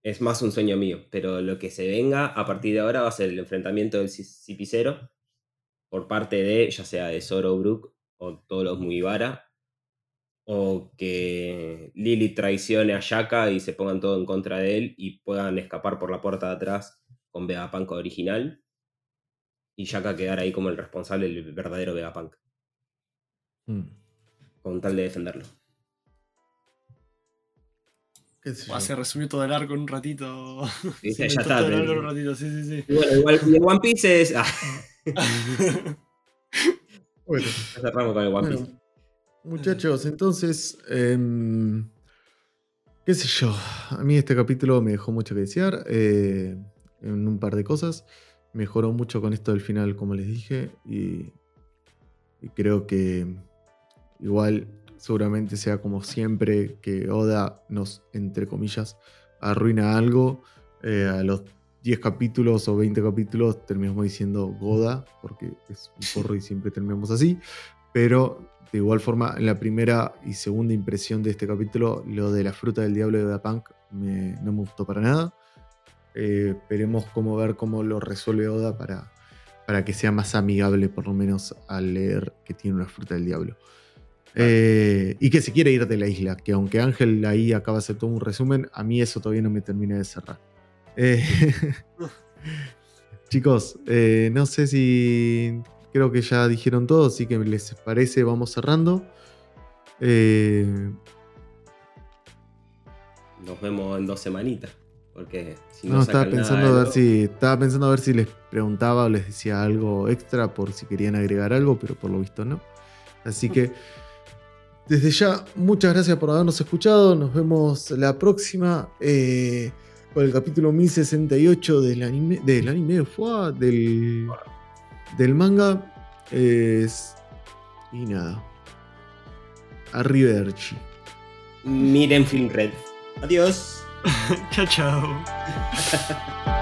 Es más un sueño mío. Pero lo que se venga a partir de ahora va a ser el enfrentamiento del Cipicero por parte de, ya sea de Zoro Brook o todos los Mugiwara. O que Lily traicione a Shaka y se pongan todo en contra de él y puedan escapar por la puerta de atrás con Vegapunk original. Y Shaka quedar ahí como el responsable, el verdadero Vegapunk, Mm. con tal de defenderlo. ¿Qué sé Va, yo. se resumió todo el arco en un ratito. Se ya está, todo el arco en un ratito, sí, sí, sí. Bueno, igual el One Piece es. Ah, (laughs) Bueno, ya cerramos con el One Piece. bueno, muchachos, entonces, em, qué sé yo, a mí este capítulo me dejó mucho que desear eh, en un par de cosas. Mejoró mucho con esto del final, como les dije, y, y creo que igual seguramente sea como siempre que Oda nos, entre comillas, arruina algo. eh, a los 10 capítulos o 20 capítulos terminamos diciendo Goda, porque es un porro y siempre terminamos así. Pero de igual forma, en la primera y segunda impresión de este capítulo, lo de la fruta del diablo de Vegapunk me, no me gustó para nada. Eh, esperemos cómo ver cómo lo resuelve Oda para, para que sea más amigable, por lo menos, al leer que tiene una fruta del diablo. Eh, y que se quiere ir de la isla, que aunque Ángel ahí acaba de hacer todo un resumen, a mí eso todavía no me termina de cerrar. Eh, (laughs) chicos, eh, no sé si creo que ya dijeron todo, así que les parece, vamos cerrando. Eh, Nos vemos en dos semanitas. Porque si no, no, estaba sacan nada pensando a ver si. Estaba pensando a ver si les preguntaba o les decía algo extra por si querían agregar algo, pero por lo visto no. Así que. Desde ya, muchas gracias por habernos escuchado. Nos vemos la próxima. eh, con el capítulo 1068 del anime. Del anime, ¡fua! del. Del manga. Es- y nada. Arrivederci. Miren Film Red. Adiós. (laughs) chao, chao. (laughs)